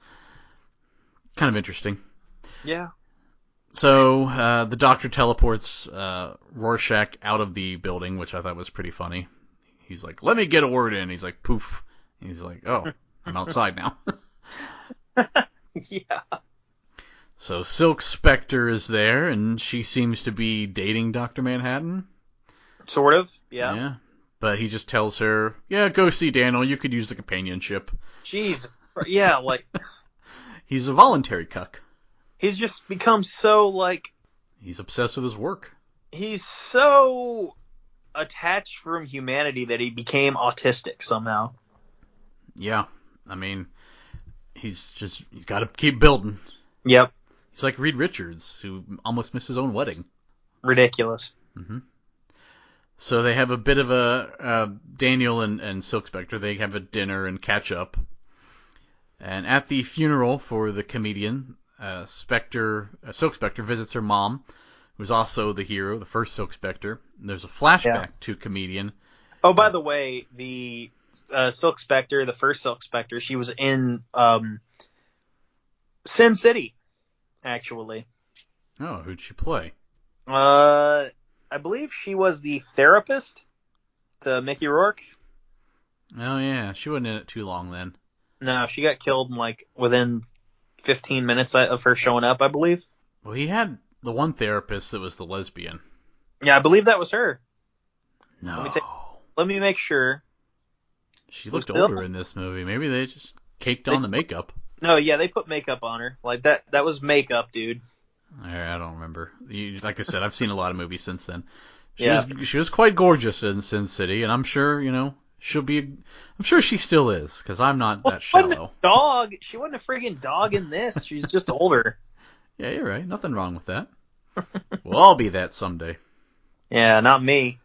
Kind of interesting. Yeah. So uh, the doctor teleports uh, Rorschach out of the building, which I thought was pretty funny. He's like, "Let me get a word in." He's like, "Poof." He's like, "Oh, I'm outside now." yeah. So Silk Spectre is there, and she seems to be dating Doctor Manhattan. Sort of. Yeah. Yeah, But he just tells her, "Yeah, go see Daniel. You could use the companionship." Jeez. Yeah, like He's a voluntary cuck. he's just become so like He's obsessed with his work. he's so attached from humanity that he became autistic somehow. Yeah, I mean, he's just he's got to keep building. Yep. He's like Reed Richards, who almost missed his own wedding. Ridiculous. So they have a bit of a uh, Daniel and, and Silk Spectre. They have a dinner and catch up. And at the funeral for the comedian, uh, Spectre, uh, Silk Spectre visits her mom, who's also the hero, the first Silk Spectre. There's a flashback Yeah. to comedian. Oh, by the way, the uh, Silk Spectre, the first Silk Spectre, she was in um, Sin City, actually. Oh, who'd she play? Uh, I believe she was the therapist to Mickey Rourke. Oh yeah, she wasn't in it too long then. No, she got killed in like within 15 minutes of her showing up, I believe. Well, he had the one therapist that was the lesbian. Yeah, I believe that was her. No. me take- Let me make sure. She looked older in this movie. Maybe they just caked on the makeup. No, yeah, they put makeup on her. Like that. That was makeup, dude. I don't remember. You, like I said, I've seen a lot of movies since then. She Yeah. was she was quite gorgeous in Sin City, and I'm sure you know she'll be. I'm sure she still is, because I'm not Well, that she wasn't a shallow. dog. She wasn't a friggin' dog in this. She's just older. Yeah, you're right. Nothing wrong with that. we'll all be that someday. Yeah, not me.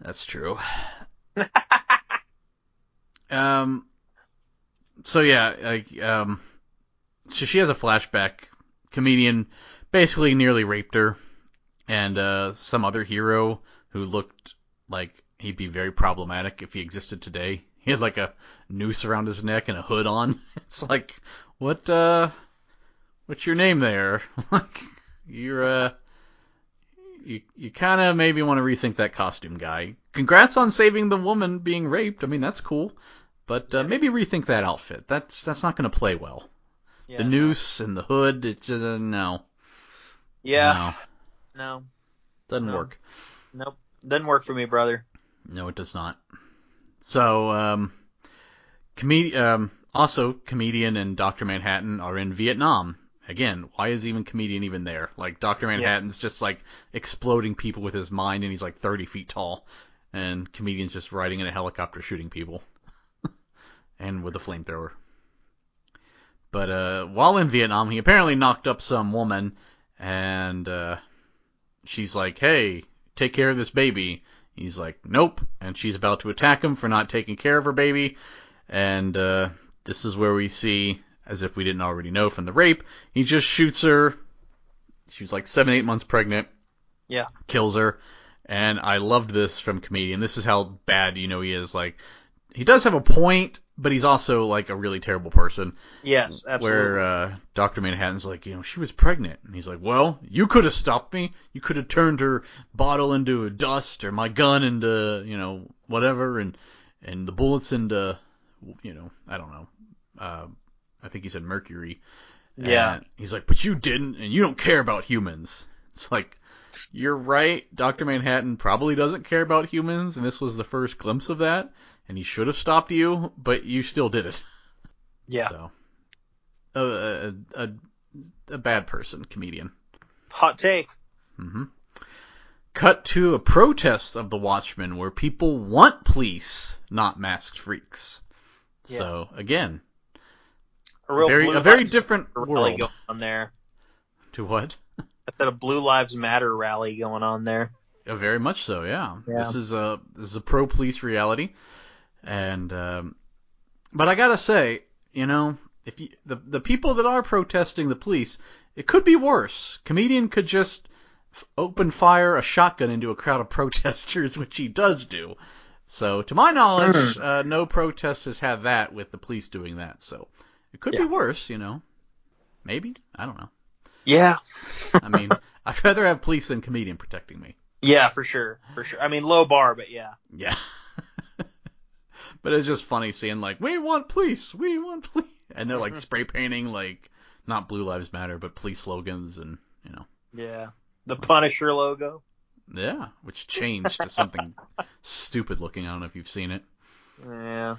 That's true. um. So yeah, like um, so she has a flashback. Comedian basically nearly raped her, and uh, some other hero who looked like he'd be very problematic if he existed today. He had like a noose around his neck and a hood on. It's like, what uh, what's your name there? like, you're uh, you you kind of maybe want to rethink that costume guy. Congrats on saving the woman being raped. I mean, that's cool. But uh, maybe rethink that outfit. That's that's not going to play well. Yeah, the noose and the hood, it's just uh, no. Yeah. No, No. doesn't No. work. Nope. Doesn't work for me, brother. No, it does not. So, um, comed- um, also, comedian and Doctor Manhattan are in Vietnam. Again, why is even comedian even there? Like Doctor Manhattan's just like exploding people with his mind, and he's like 30 feet tall, and comedian's just riding in a helicopter shooting people, and with a flamethrower. But uh, while in Vietnam, he apparently knocked up some woman, and uh, she's like, "Hey, take care of this baby." He's like, "Nope," and she's about to attack him for not taking care of her baby, and uh, this is where we see, as if we didn't already know from the rape, he just shoots her. She was like seven, eight months pregnant. Yeah. Kills her, and I loved this from comedian. This is how bad you know he is. Like, he does have a point, but he's also like a really terrible person. Yes, absolutely. Where uh, Doctor Manhattan's like, you know, she was pregnant, and he's like, well, you could have stopped me. You could have turned her bottle into dust, or my gun into, you know, whatever, and and the bullets into, you know, I don't know. Uh, I think he said mercury. Yeah. And he's like, but you didn't, and you don't care about humans. It's like, you're right. Doctor Manhattan probably doesn't care about humans, and this was the first glimpse of that. And he should have stopped you, but you still did it. yeah. So, a, a, a, a bad person, comedian. Hot take. hmm Cut to a protest of the Watchmen where people want police, not masked freaks. Yeah. So again, A real very a very different rally world. going on there. To what? I said a Blue Lives Matter rally going on there. Uh, very much so, yeah. Yeah. This is a this is a pro police reality, and um, but I gotta say, you know, if you, the the people that are protesting the police, it could be worse. Comedian could just open fire a shotgun into a crowd of protesters, which he does do. So, to my knowledge, Hmm. uh, no protest has had that with the police doing that. So, it could Yeah. be worse, you know. Maybe I don't know. Yeah. I mean, I'd rather have police than comedian protecting me. Yeah, for sure. For sure. I mean, low bar, but yeah. Yeah. but it's just funny seeing like, we want police, we want police, and they're like spray painting like not Blue Lives Matter, but police slogans, and you know, Yeah. The Punisher logo. yeah, which changed to something stupid looking. I don't know if you've seen it. Yeah.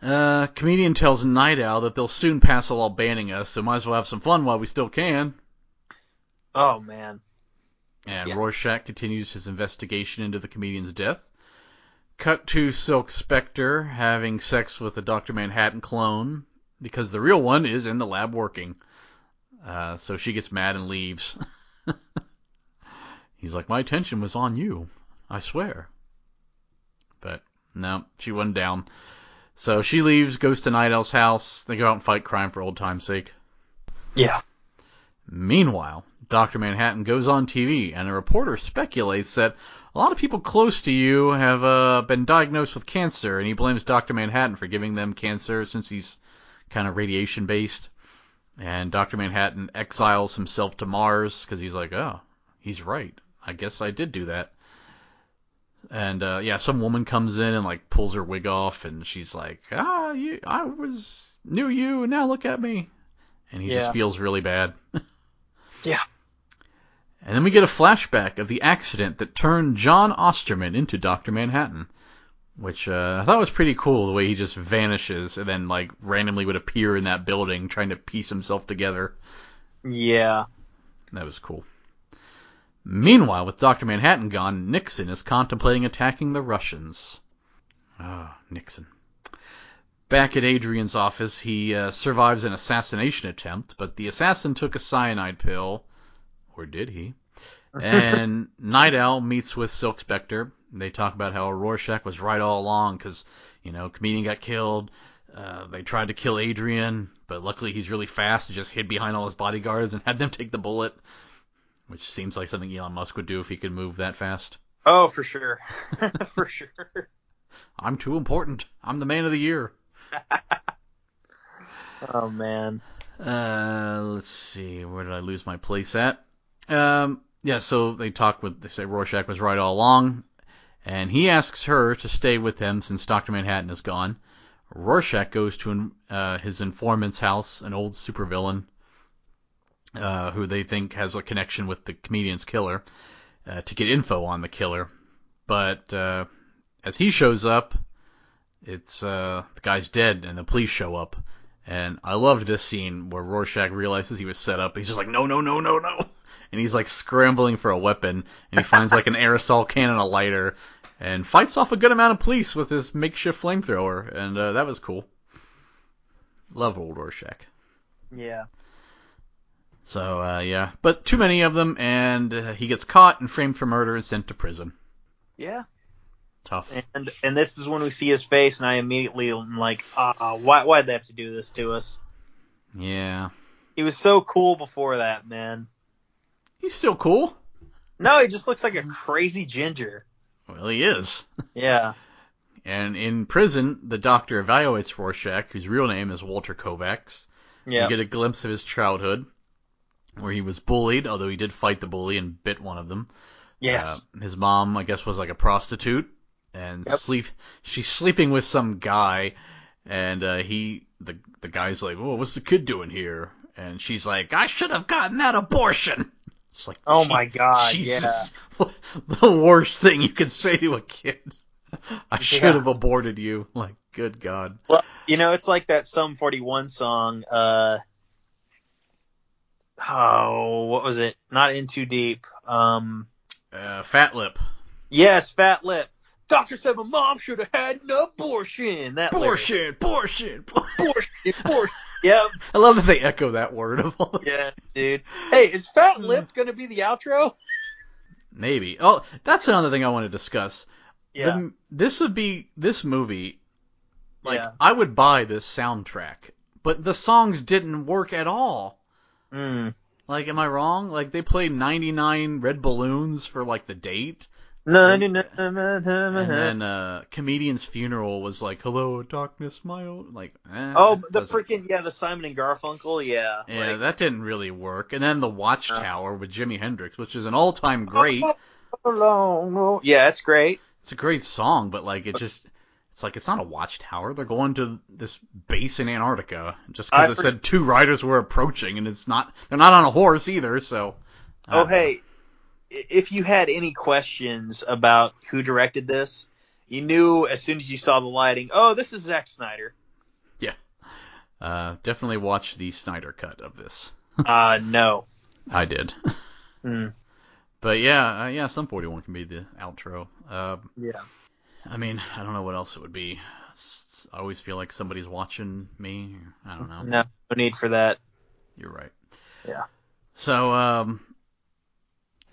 Uh, comedian tells Nite Owl that they'll soon pass a law banning us, so might as well have some fun while we still can. Oh man. And Yeah. Rorschach continues his investigation into the comedian's death. Cut to Silk Spectre having sex with a Dr. Manhattan clone because the real one is in the lab working. Uh, so she gets mad and leaves. He's like, My attention was on you. I swear. But no, she wasn't down. So she leaves, goes to Night house. They go out and fight crime for old time's sake. Yeah. Meanwhile, Dr. Manhattan goes on TV, and a reporter speculates that a lot of people close to you have uh, been diagnosed with cancer, and he blames Dr. Manhattan for giving them cancer since he's kind of radiation based. And Dr. Manhattan exiles himself to Mars because he's like, oh, he's right. I guess I did do that. And uh, yeah, some woman comes in and like pulls her wig off, and she's like, ah, you, I was knew you, and now look at me. And he Yeah. just feels really bad. Yeah. And then we get a flashback of the accident that turned Jon Osterman into Dr. Manhattan, which uh, I thought was pretty cool the way he just vanishes and then like randomly would appear in that building trying to piece himself together. Yeah. That was cool. Meanwhile, with Dr. Manhattan gone, Nixon is contemplating attacking the Russians. Ah, Nixon. Back at Adrian's office, he uh, survives an assassination attempt, but the assassin took a cyanide pill. Or did he? And Nite Owl meets with Silk Spectre. They talk about how Rorschach was right all along because, you know, comedian got killed. Uh, they tried to kill Adrian, but luckily he's really fast and just hid behind all his bodyguards and had them take the bullet, which seems like something Elon Musk would do if he could move that fast. Oh, for sure. for sure. I'm too important. I'm the man of the year. Oh man. Uh, let's see, where did I lose my place at? Um, yeah, so they talk with, they say Rorschach was right all along, and he asks her to stay with him since Dr. Manhattan is gone. Rorschach goes to uh, his informant's house, an old supervillain, uh, who they think has a connection with the comedian's killer, uh, to get info on the killer. But uh, as he shows up, it's uh, the guy's dead, and the police show up. And I loved this scene where Rorschach realizes he was set up. He's just like, no, no, no, no, no. And he's like scrambling for a weapon. And he finds like an aerosol can and a lighter. And fights off a good amount of police with his makeshift flamethrower. And uh, that was cool. Love old Rorschach. Yeah. So, uh, yeah. But too many of them. And uh, he gets caught and framed for murder and sent to prison. Yeah. Tough. And and this is when we see his face, and I immediately am like, uh, why why'd they have to do this to us? Yeah. He was so cool before that, man. He's still cool. No, he just looks like a crazy ginger. Well, he is. Yeah. And in prison, the doctor evaluates Rorschach, whose real name is Walter Kovacs. Yeah. You get a glimpse of his childhood, where he was bullied, although he did fight the bully and bit one of them. yes. Uh, his mom, I guess, was like a prostitute, and Yep. sleep. She's sleeping with some guy, and uh, he, the the guy's like, "Oh, what's the kid doing here?" And she's like, "I should have gotten that abortion." It's like, oh gee- my god. Jesus. the worst thing you can say to a kid. I should Yeah. have aborted you. Like, good God. Well, you know, it's like that Sum 41 song. Uh. Oh, what was it? Not in too deep. Um. Uh, fat lip. Yes, Fat Lip. Doctor said my mom should have had an abortion. That lyric. Abortion, abortion. Abortion. Abortion. Yep. I love that they echo that word of all. Yeah, dude. Hey, is Fat Lip gonna be the outro? Maybe. Oh, that's another thing I want to discuss. Yeah. The- this would be this movie. Like, Yeah. I would buy this soundtrack, but the songs didn't work at all. Mm. Like, am I wrong? Like, they played 99 Red Balloons for like the date. No, And then uh comedian's funeral was like, "Hello, darkness, my old." Like, eh, Oh, the freaking yeah, the Simon and Garfunkel, yeah. Yeah, like- that didn't really work. And then the Uh. Watchtower with Jimi Hendrix, which is an all-time great. Yeah, it's great. It's a great song, but like it just, it's like it's not a Watchtower. They're going to this base in Antarctica just because it for- said two riders were approaching, and it's not. They're not on a horse either, so. I Oh, hey, if you had any questions about who directed this, you knew as soon as you saw the lighting, oh, this is Zack Snyder. Yeah. Uh, definitely watch the Snyder cut of this. Uh, no. I did. Hmm. But yeah, uh, yeah, Sum 41 can be the outro. Uh, Yeah. I mean, I don't know what else it would be. I always feel like somebody's watching me. I don't know. No, no need for that. You're right. Yeah. So, um,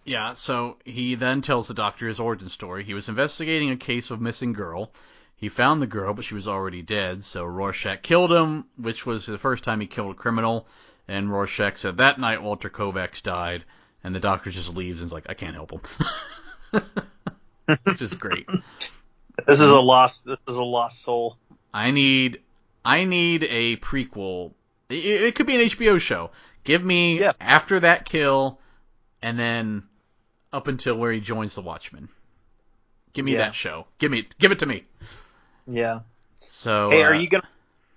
yeah, so he then tells the doctor his origin story. He was investigating a case of missing girl. He found the girl, but she was already dead, so Rorschach killed him, which was the first time he killed a criminal. And Rorschach said that night Walter Kovacs died, and the doctor just leaves and's like, I can't help him. which is great. This is a lost. This is a lost soul. I need I need a prequel It, it could be an HBO show. Give me Yeah. after that kill, and then up until where he joins the Watchmen. Give me Yeah. that show. Give me, give it to me. Yeah. So, Hey, uh, are you gonna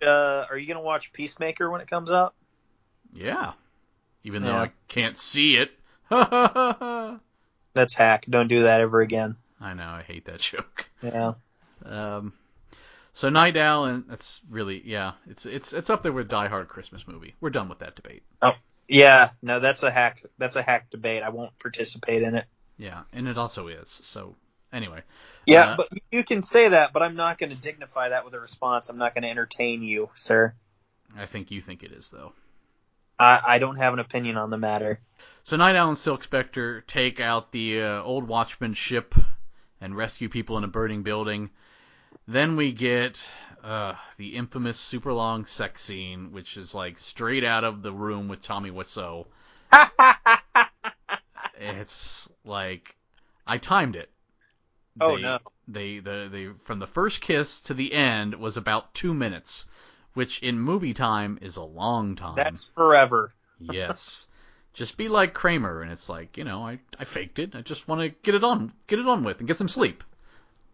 uh, are you gonna watch Peacemaker when it comes out? Yeah. Even though I can't see it. That's hack. Don't do that ever again. I know. I hate that joke. Yeah. Um, so Nite Owl, and that's really yeah, it's it's it's up there with Die Hard Christmas movie. We're done with that debate. Yeah. No, that's a hack. That's a hack debate. I won't participate in it. Yeah, and it also is. So anyway, Yeah, Uh, but you can say that, but I'm not going to dignify that with a response. I'm not going to entertain you, sir. I think you think it is though. I, I don't have an opinion on the matter. So Nite Owl and Silk Spectre take out the uh, old Watchman ship and rescue people in a burning building. Then we get uh, the infamous super long sex scene, which is like straight out of the room with Tommy Wiseau. It's like I timed it. Oh, They- no. They the they from the first kiss to the end was about two minutes, which in movie time is a long time. That's forever. yes. Just be like Kramer, and it's like you know I I faked it. I just want to get it on get it on with and get some sleep.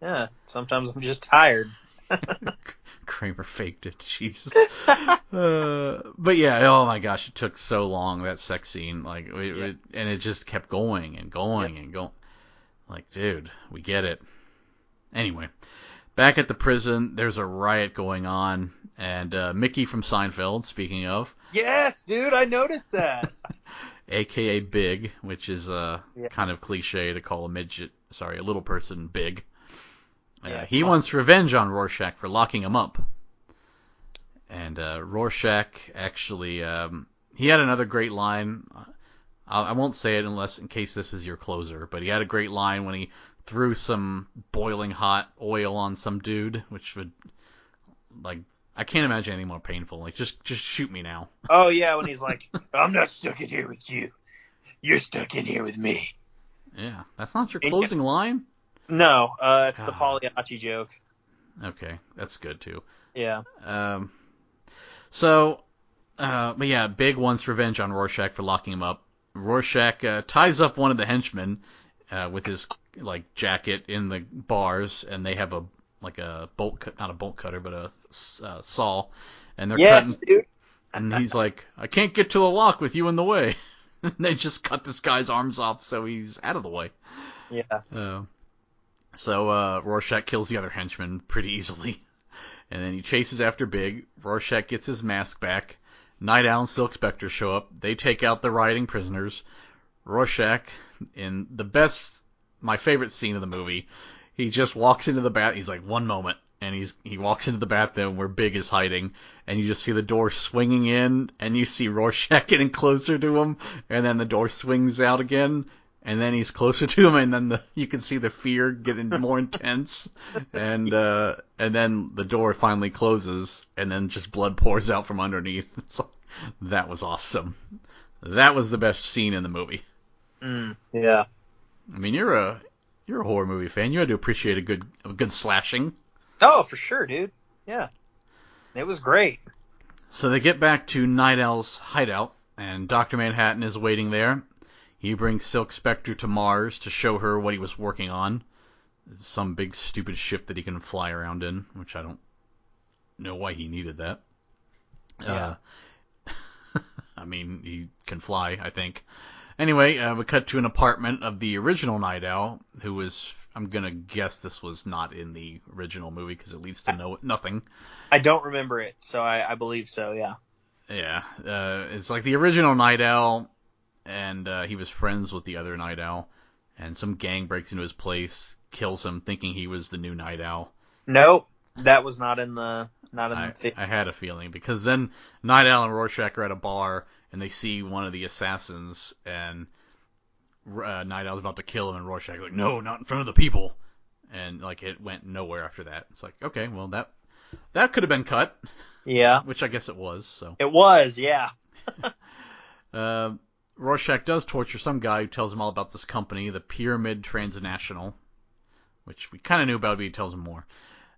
Yeah. Sometimes I'm just tired. Kramer faked it. Jesus. uh, but yeah, oh my gosh, it took so long that sex scene, like, it, Yeah. it- and it just kept going and going and going. Like, dude, we get it. Anyway, back at the prison, there's a riot going on, and uh, Mickey from Seinfeld, speaking of, Yes, dude. I noticed that. aka Big, which is uh, Yeah. kind of cliche to call a midget, sorry, a little person big. Uh, Yeah. he wants revenge on Rorschach for locking him up. And uh, Rorschach actually, um, he had another great line. I, I won't say it unless in case this is your closer, but he had a great line when he threw some boiling hot oil on some dude, which would like I can't imagine anything more painful. Like just just shoot me now. oh yeah, when he's like, "I'm not stuck in here with you. You're stuck in here with me." Yeah, that's not your closing line. No, uh, it's the God. Pagliacci joke. Okay, that's good too. Yeah. Um, so, uh, but yeah, Big wants revenge on Rorschach for locking him up. Rorschach uh, ties up one of the henchmen uh, with his like jacket in the bars, and they have a like a bolt cut, not a bolt cutter, but a uh, saw, and they're Yes, cutting. dude. And he's like, I can't get to the lock with you in the way. and they just cut this guy's arms off, so he's out of the way. Yeah. Uh, so uh, Rorschach kills the other henchman pretty easily, and then he chases after Big. Rorschach gets his mask back. Nite Owl and Silk Spectre show up. They take out the rioting prisoners. Rorschach, in the best, my favorite scene of the movie, he just walks into the bath. He's like, one moment, and he's he walks into the bathroom where Big is hiding, and you just see the door swinging in, and you see Rorschach getting closer to him, and then the door swings out again, and then he's closer to him, and then the, you can see the fear getting more intense, and uh, and then the door finally closes, and then just blood pours out from underneath. It's like, that was awesome. That was the best scene in the movie. Mm, yeah. I mean, you're a you're a horror movie fan. You had to appreciate a good a good slashing. Oh, for sure, dude. Yeah. It was great. So they get back to Nite Owl's hideout, and Dr. Manhattan is waiting there. He brings Silk Spectre to Mars to show her what he was working on. Some big stupid ship that he can fly around in, which I don't know why he needed that. Yeah. Uh, I mean, he can fly, I think. Anyway, uh, we cut to an apartment of the original Nite Owl, who was, I'm gonna guess this was not in the original movie because it leads to no nothing. I don't remember it, so I, I believe so. Yeah. Yeah, uh, it's like the original Nite Owl, and uh, he was friends with the other Nite Owl, and some gang breaks into his place, kills him, thinking he was the new Nite Owl. Nope. That was not in the not in I, the. I had a feeling because then Nite Owl and Rorschach are at a bar, and they see one of the assassins, and uh, Nite Owl's about to kill him, and Rorschach's like, "No, not in front of the people," and like it went nowhere after that. It's like, okay, well that that could have been cut, Yeah. which I guess it was. So. It was. Yeah. Uh, Rorschach does torture some guy who tells him all about this company, the Pyramid Transnational, which we kind of knew about, but he tells him more.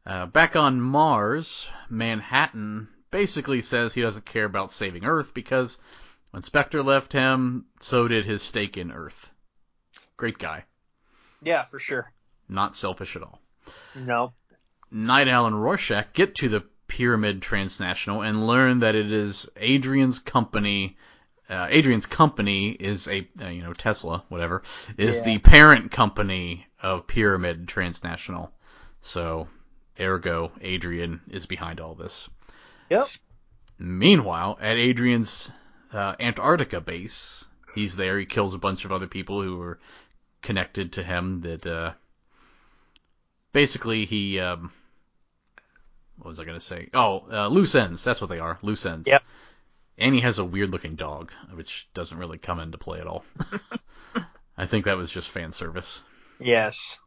Uh, back on Mars, Manhattan basically says he doesn't care about saving Earth because when Spectre left him, so did his stake in Earth. Great guy. Yeah, for sure. Not selfish at all. No. Nite Owl and Rorschach get to the Pyramid Transnational and learn that it is Adrian's company. Uh, Adrian's company is a, uh, you know, Tesla, whatever, is Yeah. the parent company of Pyramid Transnational. So, ergo, Adrian is behind all this. Yep. Meanwhile, at Adrian's uh, Antarctica base, he's there. He kills a bunch of other people who were connected to him. That uh, basically he um, what was I gonna say? Oh, uh, loose ends. That's what they are. Loose ends. Yep. And he has a weird looking dog, which doesn't really come into play at all. I think that was just fan service. Yes.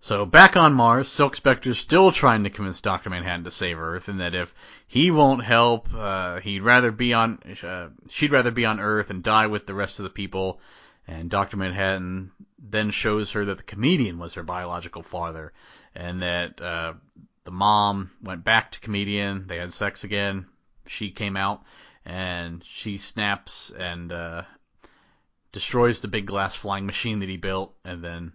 So back on Mars, Silk Spectre's still trying to convince Doctor Manhattan to save Earth, and that if he won't help, uh, he'd rather be on, uh, she'd rather be on Earth and die with the rest of the people. And Doctor Manhattan then shows her that the comedian was her biological father, and that uh, the mom went back to comedian. They had sex again. She came out, and she snaps and uh, destroys the big glass flying machine that he built, and then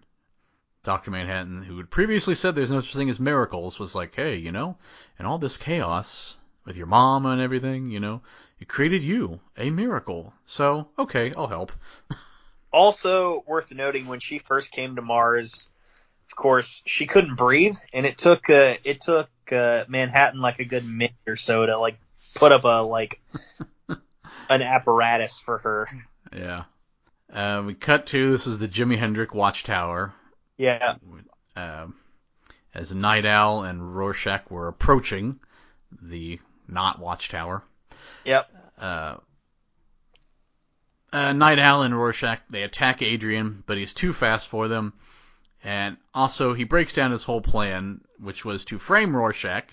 Dr. Manhattan, who had previously said there's no such thing as miracles, was like, hey, you know, in all this chaos with your mom and everything, you know, it created you, a miracle. So, okay, I'll help. Also worth noting when she first came to Mars, of course, she couldn't breathe, and it took uh, it took uh, Manhattan like a good minute or so to like put up a like an apparatus for her. Yeah. Uh, we cut to this is the Jimi Hendrix Watchtower. Yeah. Uh, as Nite Owl and Rorschach were approaching the not Watchtower. Yep. uh, uh, Nite Owl and Rorschach they attack Adrian, but he's too fast for them. And also, he breaks down his whole plan, which was to frame Rorschach,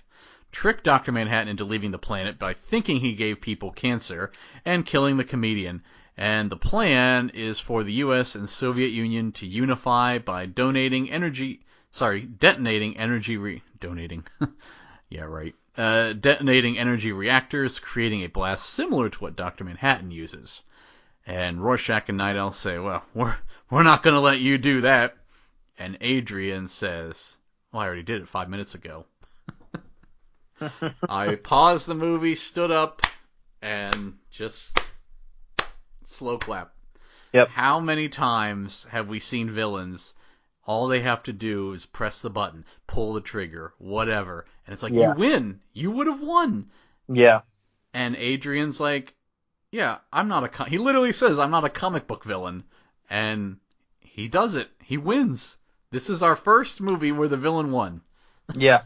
trick Dr. Manhattan into leaving the planet by thinking he gave people cancer, and killing the comedian. And the plan is for the U.S. and Soviet Union to unify by donating energy, sorry, detonating energy re, donating, yeah, right, uh, detonating energy reactors, creating a blast similar to what Dr. Manhattan uses. And Rorschach and Nite Owl say, well, we're, we're not going to let you do that. And Adrian says, well, I already did it five minutes ago. I paused the movie, stood up, and just slow clap. Yep. How many times have we seen villains? All they have to do is press the button, pull the trigger, whatever, and it's like Yeah. you win. You would have won. Yeah. And Adrian's like, yeah, I'm not a. Co-. He literally says, I'm not a comic book villain, and he does it. He wins. This is our first movie where the villain won. Yeah.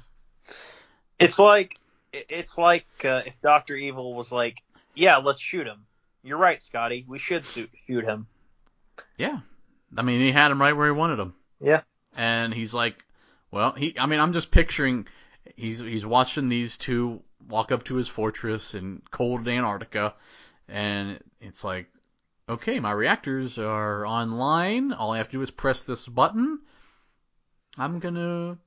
It's like it's like uh, if Doctor Evil was like, "Yeah, let's shoot him." You're right, Scotty. We should shoot shoot him. Yeah, I mean, he had him right where he wanted him. Yeah. and he's like, well, he. I mean, I'm just picturing. He's he's watching these two walk up to his fortress in cold Antarctica, and it's like, okay, my reactors are online. All I have to do is press this button. I'm gonna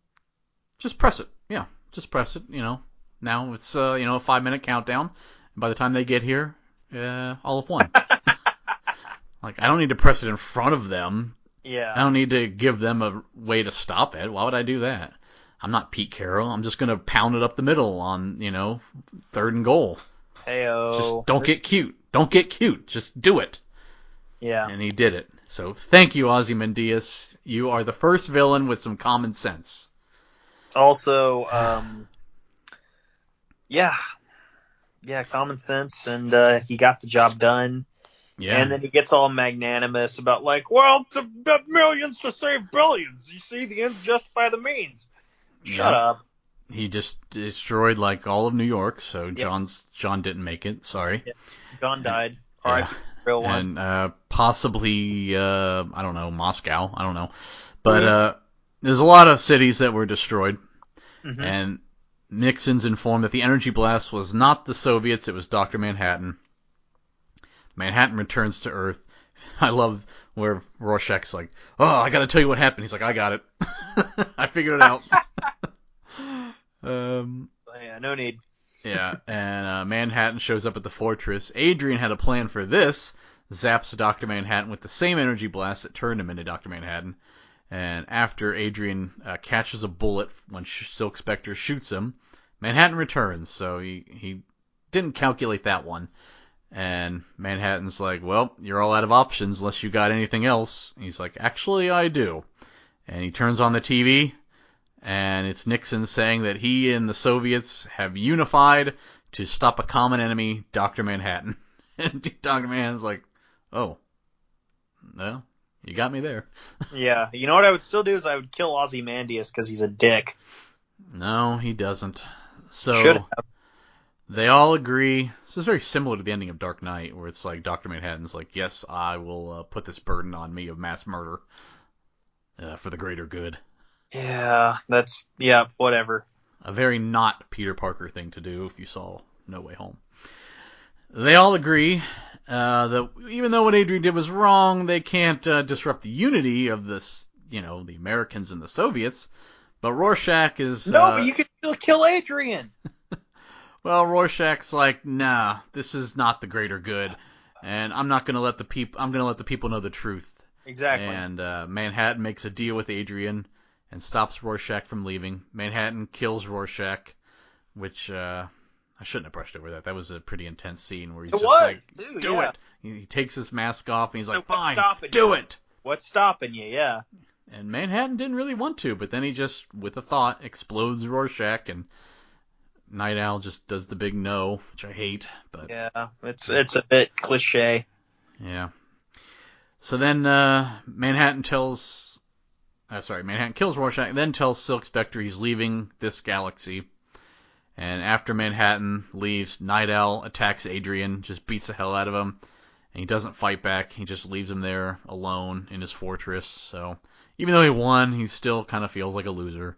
just press it. Yeah, just press it. You know, now it's uh, you know a five minute countdown. And by the time they get here, uh, all of one. like I don't need to press it in front of them. Yeah. I don't need to give them a way to stop it. Why would I do that? I'm not Pete Carroll. I'm just gonna pound it up the middle on, you know, third and goal. Heyo. Just don't get cute. Don't get cute. Just do it. Yeah. And he did it. So thank you, Ozymandias. You are the first villain with some common sense. Also, um, yeah, yeah, common sense, and uh, he got the job done. Yeah. And then he gets all magnanimous about like, well, to millions to save billions. You see, the ends justify the means. Shut Yeah. up. He just destroyed like all of New York, so John's John didn't make it. Sorry. John died. All right, Yeah. real one. and uh, possibly uh, I don't know Moscow. I don't know, but uh, there's a lot of cities that were destroyed, Mhm. and Nixon's informed that the energy blast was not the Soviets; it was Doctor Manhattan. Manhattan returns to Earth. I love where Rorschach's like, "Oh, I got to tell you what happened." He's like, "I got it. I figured it out." um, yeah, no need. Yeah, and uh, Manhattan shows up at the fortress. Adrian had a plan for this. Zaps Dr. Manhattan with the same energy blast that turned him into Dr. Manhattan. And after Adrian uh, catches a bullet when Silk Spectre shoots him, Manhattan returns. So he he didn't calculate that one. And Manhattan's like, well, you're all out of options unless you got anything else. He's like, actually, I do. And he turns on the TV, and it's Nixon saying that he and the Soviets have unified to stop a common enemy, Dr. Manhattan. And Dr. Manhattan's like, oh, well, you got me there. Yeah, you know what I would still do is I would kill Ozymandias because he's a dick. No, he doesn't. So Should have. they all agree. This is very similar to the ending of Dark Knight, where it's like Dr. Manhattan's like, yes, I will uh, put this burden on me of mass murder uh, for the greater good. Yeah, that's yeah, whatever. A very not Peter Parker thing to do if you saw No Way Home. They all agree uh, that even though what Adrian did was wrong, they can't uh, disrupt the unity of this, you know, the Americans and the Soviets. But Rorschach is No, uh, but you can still kill Adrian. well, Rorschach's like, nah, this is not the greater good, and I'm not gonna let the people. I'm gonna let the people know the truth. Exactly. And uh, Manhattan makes a deal with Adrian and stops Rorschach from leaving. Manhattan kills Rorschach, which uh, I shouldn't have brushed over that. That was a pretty intense scene where he's It just was, like, too, "Do yeah. it." He, takes his mask off and he's So like, "Fine, do you?" it." What's stopping you? Yeah. And Manhattan didn't really want to, but then he just, with a thought, explodes Rorschach, and Nite Owl just does the big no, which I hate. But Yeah. It's it's a bit cliche. Yeah. So then uh, Manhattan tells, uh, sorry, Manhattan kills Rorschach, then tells Silk Spectre he's leaving this galaxy. And after Manhattan leaves, Nite Owl attacks Adrian, just beats the hell out of him, and he doesn't fight back. He just leaves him there alone in his fortress. So even though he won, he still kind of feels like a loser.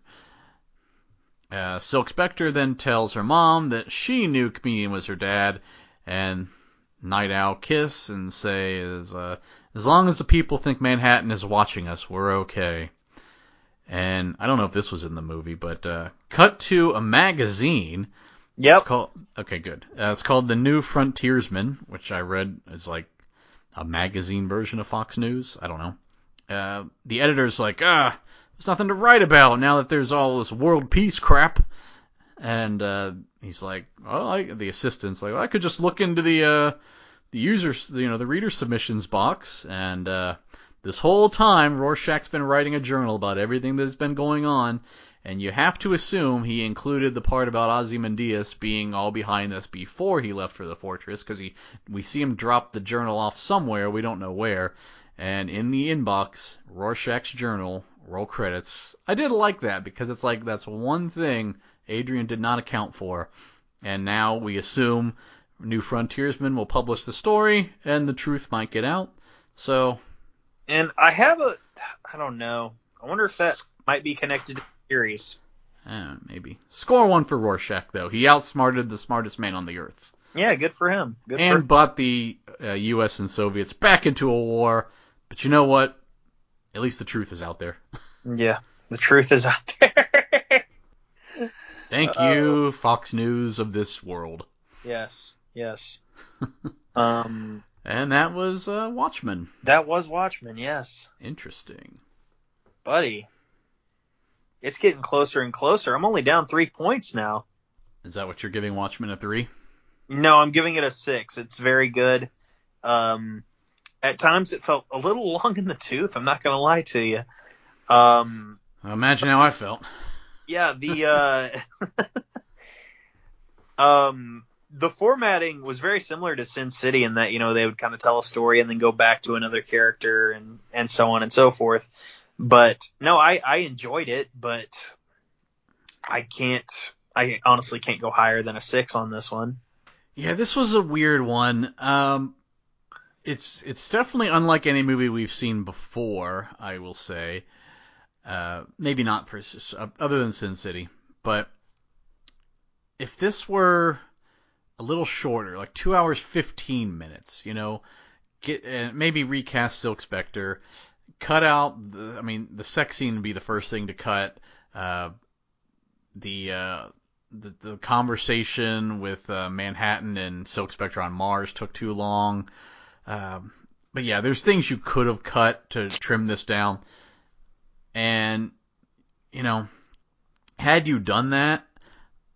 Uh, Silk Spectre then tells her mom that she knew Comedian was her dad, and Nite Owl kiss and say, "Is uh, as long as the people think Manhattan is watching us, we're okay." And I don't know if this was in the movie, but uh, cut to a magazine. Yep. It's called okay, good. Uh, it's called The New Frontiersman, which I read is like a magazine version of Fox News. I don't know. Uh, the editor's like, ah, there's nothing to write about now that there's all this world peace crap. And uh, he's like, well, I, the assistant's like, well, I could just look into the uh, the users, you know, the reader submissions box, and uh, this whole time Rorschach's been writing a journal about everything that's been going on, and you have to assume he included the part about Ozymandias being all behind this before he left for the fortress, because he we see him drop the journal off somewhere, we don't know where, and in the inbox, Rorschach's journal, roll credits. I did like that because it's like that's one thing Adrian did not account for, and now we assume New Frontiersman will publish the story, and the truth might get out. So And I have a I don't know. I wonder if that might be connected to the series. Eh, maybe. Score one for Rorschach, though. He outsmarted the smartest man on the earth. Yeah, good for him. Good and for brought the uh, U.S. and Soviets back into a war. But you know what? At least the truth is out there. Yeah, the truth is out there. Thank Uh, you, Fox News of this world. yes, yes. Um, And that was uh, Watchmen. that was Watchmen. Yes, Interesting. buddy. It's getting closer and closer. I'm only down three points now. Is that what you're giving Watchmen a three? No, I'm giving it a six. It's very good. Um, at times it felt a little long in the tooth. I'm not gonna lie to you. Um, Imagine how I felt. yeah, the uh, um, the formatting was very similar to Sin City in that you know they would kind of tell a story and then go back to another character and and so on and so forth. But no, I I enjoyed it, but I can't. I honestly can't go higher than a six on this one. Yeah, this was a weird one. Um, it's it's definitely unlike any movie we've seen before. I will say, uh, maybe not for other than Sin City, but if this were a little shorter, like two hours fifteen minutes, you know, get uh, maybe recast Silk Spectre, cut out. The, I mean, the sex scene would be the first thing to cut. Uh, the uh, the, the conversation with uh, Manhattan and Silk Spectre on Mars took too long. Um, but yeah, there's things you could have cut to trim this down. And, you know, had you done that,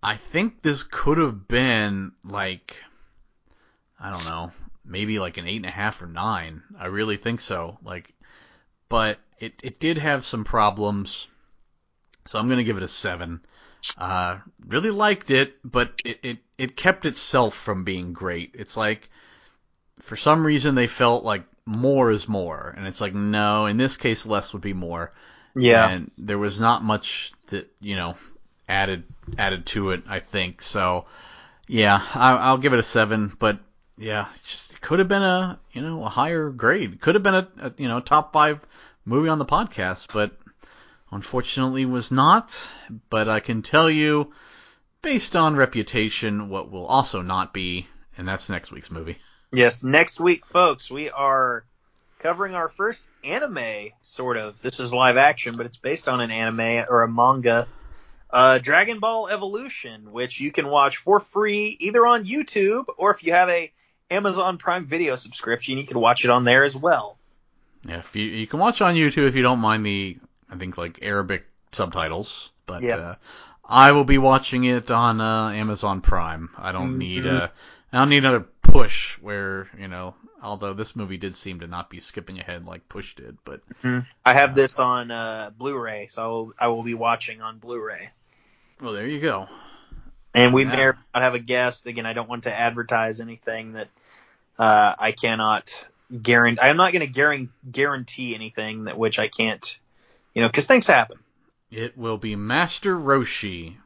I think this could have been like, I don't know, maybe like an eight and a half or nine. I really think so. Like, but it, it did have some problems. So I'm gonna give it a seven. Uh, really liked it, but it, it, it kept itself from being great. It's like, for some reason they felt like more is more, and it's like, no, in this case less would be more. Yeah. And there was not much that, you know, added, added to it, I think. So, yeah, I, I'll give it a seven, but yeah, it just could have been a, you know, a higher grade. Could have been a, a you know, top five movie on the podcast, but unfortunately was not. But I can tell you, based on reputation, what will also not be, and that's next week's movie. Yes, next week, folks, we are covering our first anime, sort of. This is live action, but it's based on an anime or a manga. Uh, Dragon Ball Evolution, which you can watch for free either on YouTube or if you have a Amazon Prime Video subscription, you can watch it on there as well. Yeah, if you you can watch on YouTube if you don't mind the I think like Arabic subtitles, but Yep. uh, I will be watching it on uh, Amazon Prime. I don't need Mhm. uh, I don't need another push where you know. Although this movie did seem to not be skipping ahead like Push did, but I have this on uh, Blu-ray, so I will, I will be watching on Blu-ray. Well, there you go. And we Yeah. may or may not have a guest. Again, I don't want to advertise anything that uh, I cannot guarantee. I'm not going to guarantee anything that which I can't, you know, because things happen. It will be Master Roshi.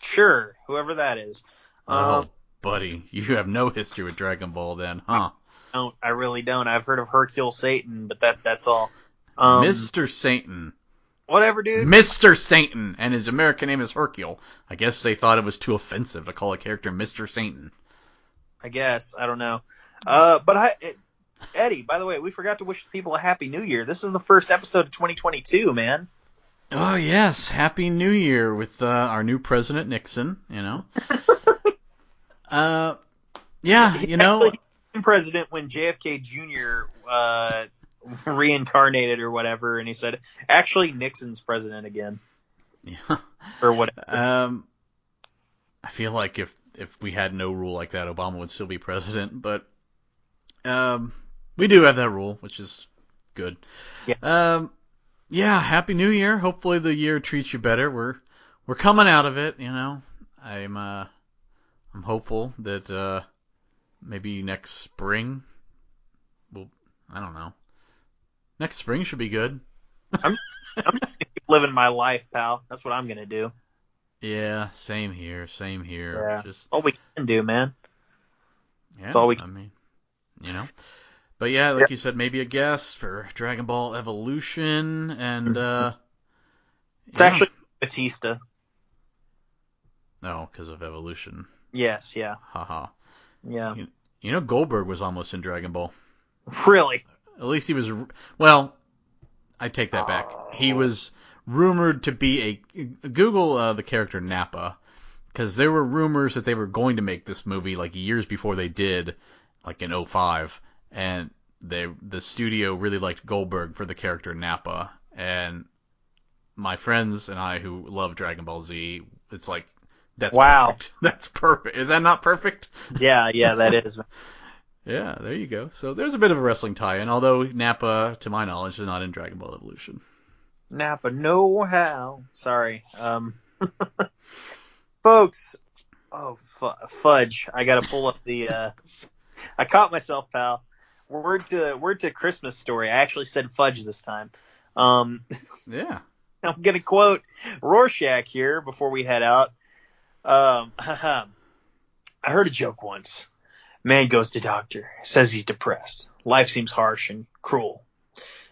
Sure, whoever that is. Oh, Um, buddy, you have no history with Dragon Ball then, huh? don't I really don't. I've heard of Hercule Satan, but that that's all. Um, Mr. Satan. Whatever, dude. Mr. Satan, and his American name is Hercule. I guess they thought it was too offensive to call a character Mr. Satan. I guess I don't know. Uh, but I, it, Eddie, by the way, we forgot to wish people a happy New Year. This is the first episode of 2022, man. Oh yes, Happy New Year with uh, our new president Nixon. You know. uh, yeah, you know. Actually, he became president when JFK Jr. Uh, reincarnated or whatever, and he said, "Actually, Nixon's president again, Yeah. or whatever." Um, I feel like if if we had no rule like that, Obama would still be president. But um, we do have that rule, which is good. Yeah. Um, yeah. Happy New Year. Hopefully the year treats you better. We're we're coming out of it. You know, I'm uh, I'm hopeful that uh, maybe next spring. Well, I don't know. Next spring should be good. I'm, I'm living my life, pal. That's what I'm gonna do. Yeah, same here, same here. Yeah. Just All we can do, man. Yeah, That's all we- I mean, you know. But yeah, like you said, maybe a guest for Dragon Ball Evolution, and uh, It's yeah. actually Batista. no, because of Evolution. Yes, yeah, Haha. yeah. You know, Goldberg was almost in Dragon Ball. Really? At least he was. Well, I take that back. He was rumored to be a Google uh, the character Nappa, because there were rumors that they were going to make this movie like years before they did, like in 05, and they the studio really liked Goldberg for the character Nappa, and my friends and I who love Dragon Ball Z, it's like that's Wow. perfect. That's perfect. Is that not perfect? Yeah, yeah, that is. Yeah, there you go. So there's a bit of a wrestling tie-in, although Nappa, to my knowledge, is not in Dragon Ball Evolution. Nappa no how. Sorry. Um, folks. Oh, fu- fudge. I gotta pull up the, uh, I caught myself, pal. Word to, word to Christmas story. I actually said fudge this time. Um, Yeah. I'm gonna quote Rorschach here before we head out. Um, I heard a joke once. Man goes to doctor, says he's depressed. Life seems harsh and cruel.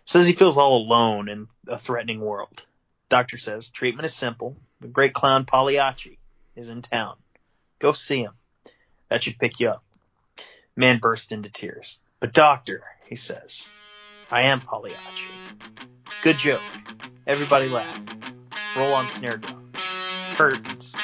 Says he feels all alone in a threatening world. Doctor says treatment is simple. The great clown Pagliacci is in town. Go see him. That should pick you up. Man bursts into tears. But doctor, he says, I am Pagliacci. Good joke. Everybody laugh. Roll on snare drum. Curtains.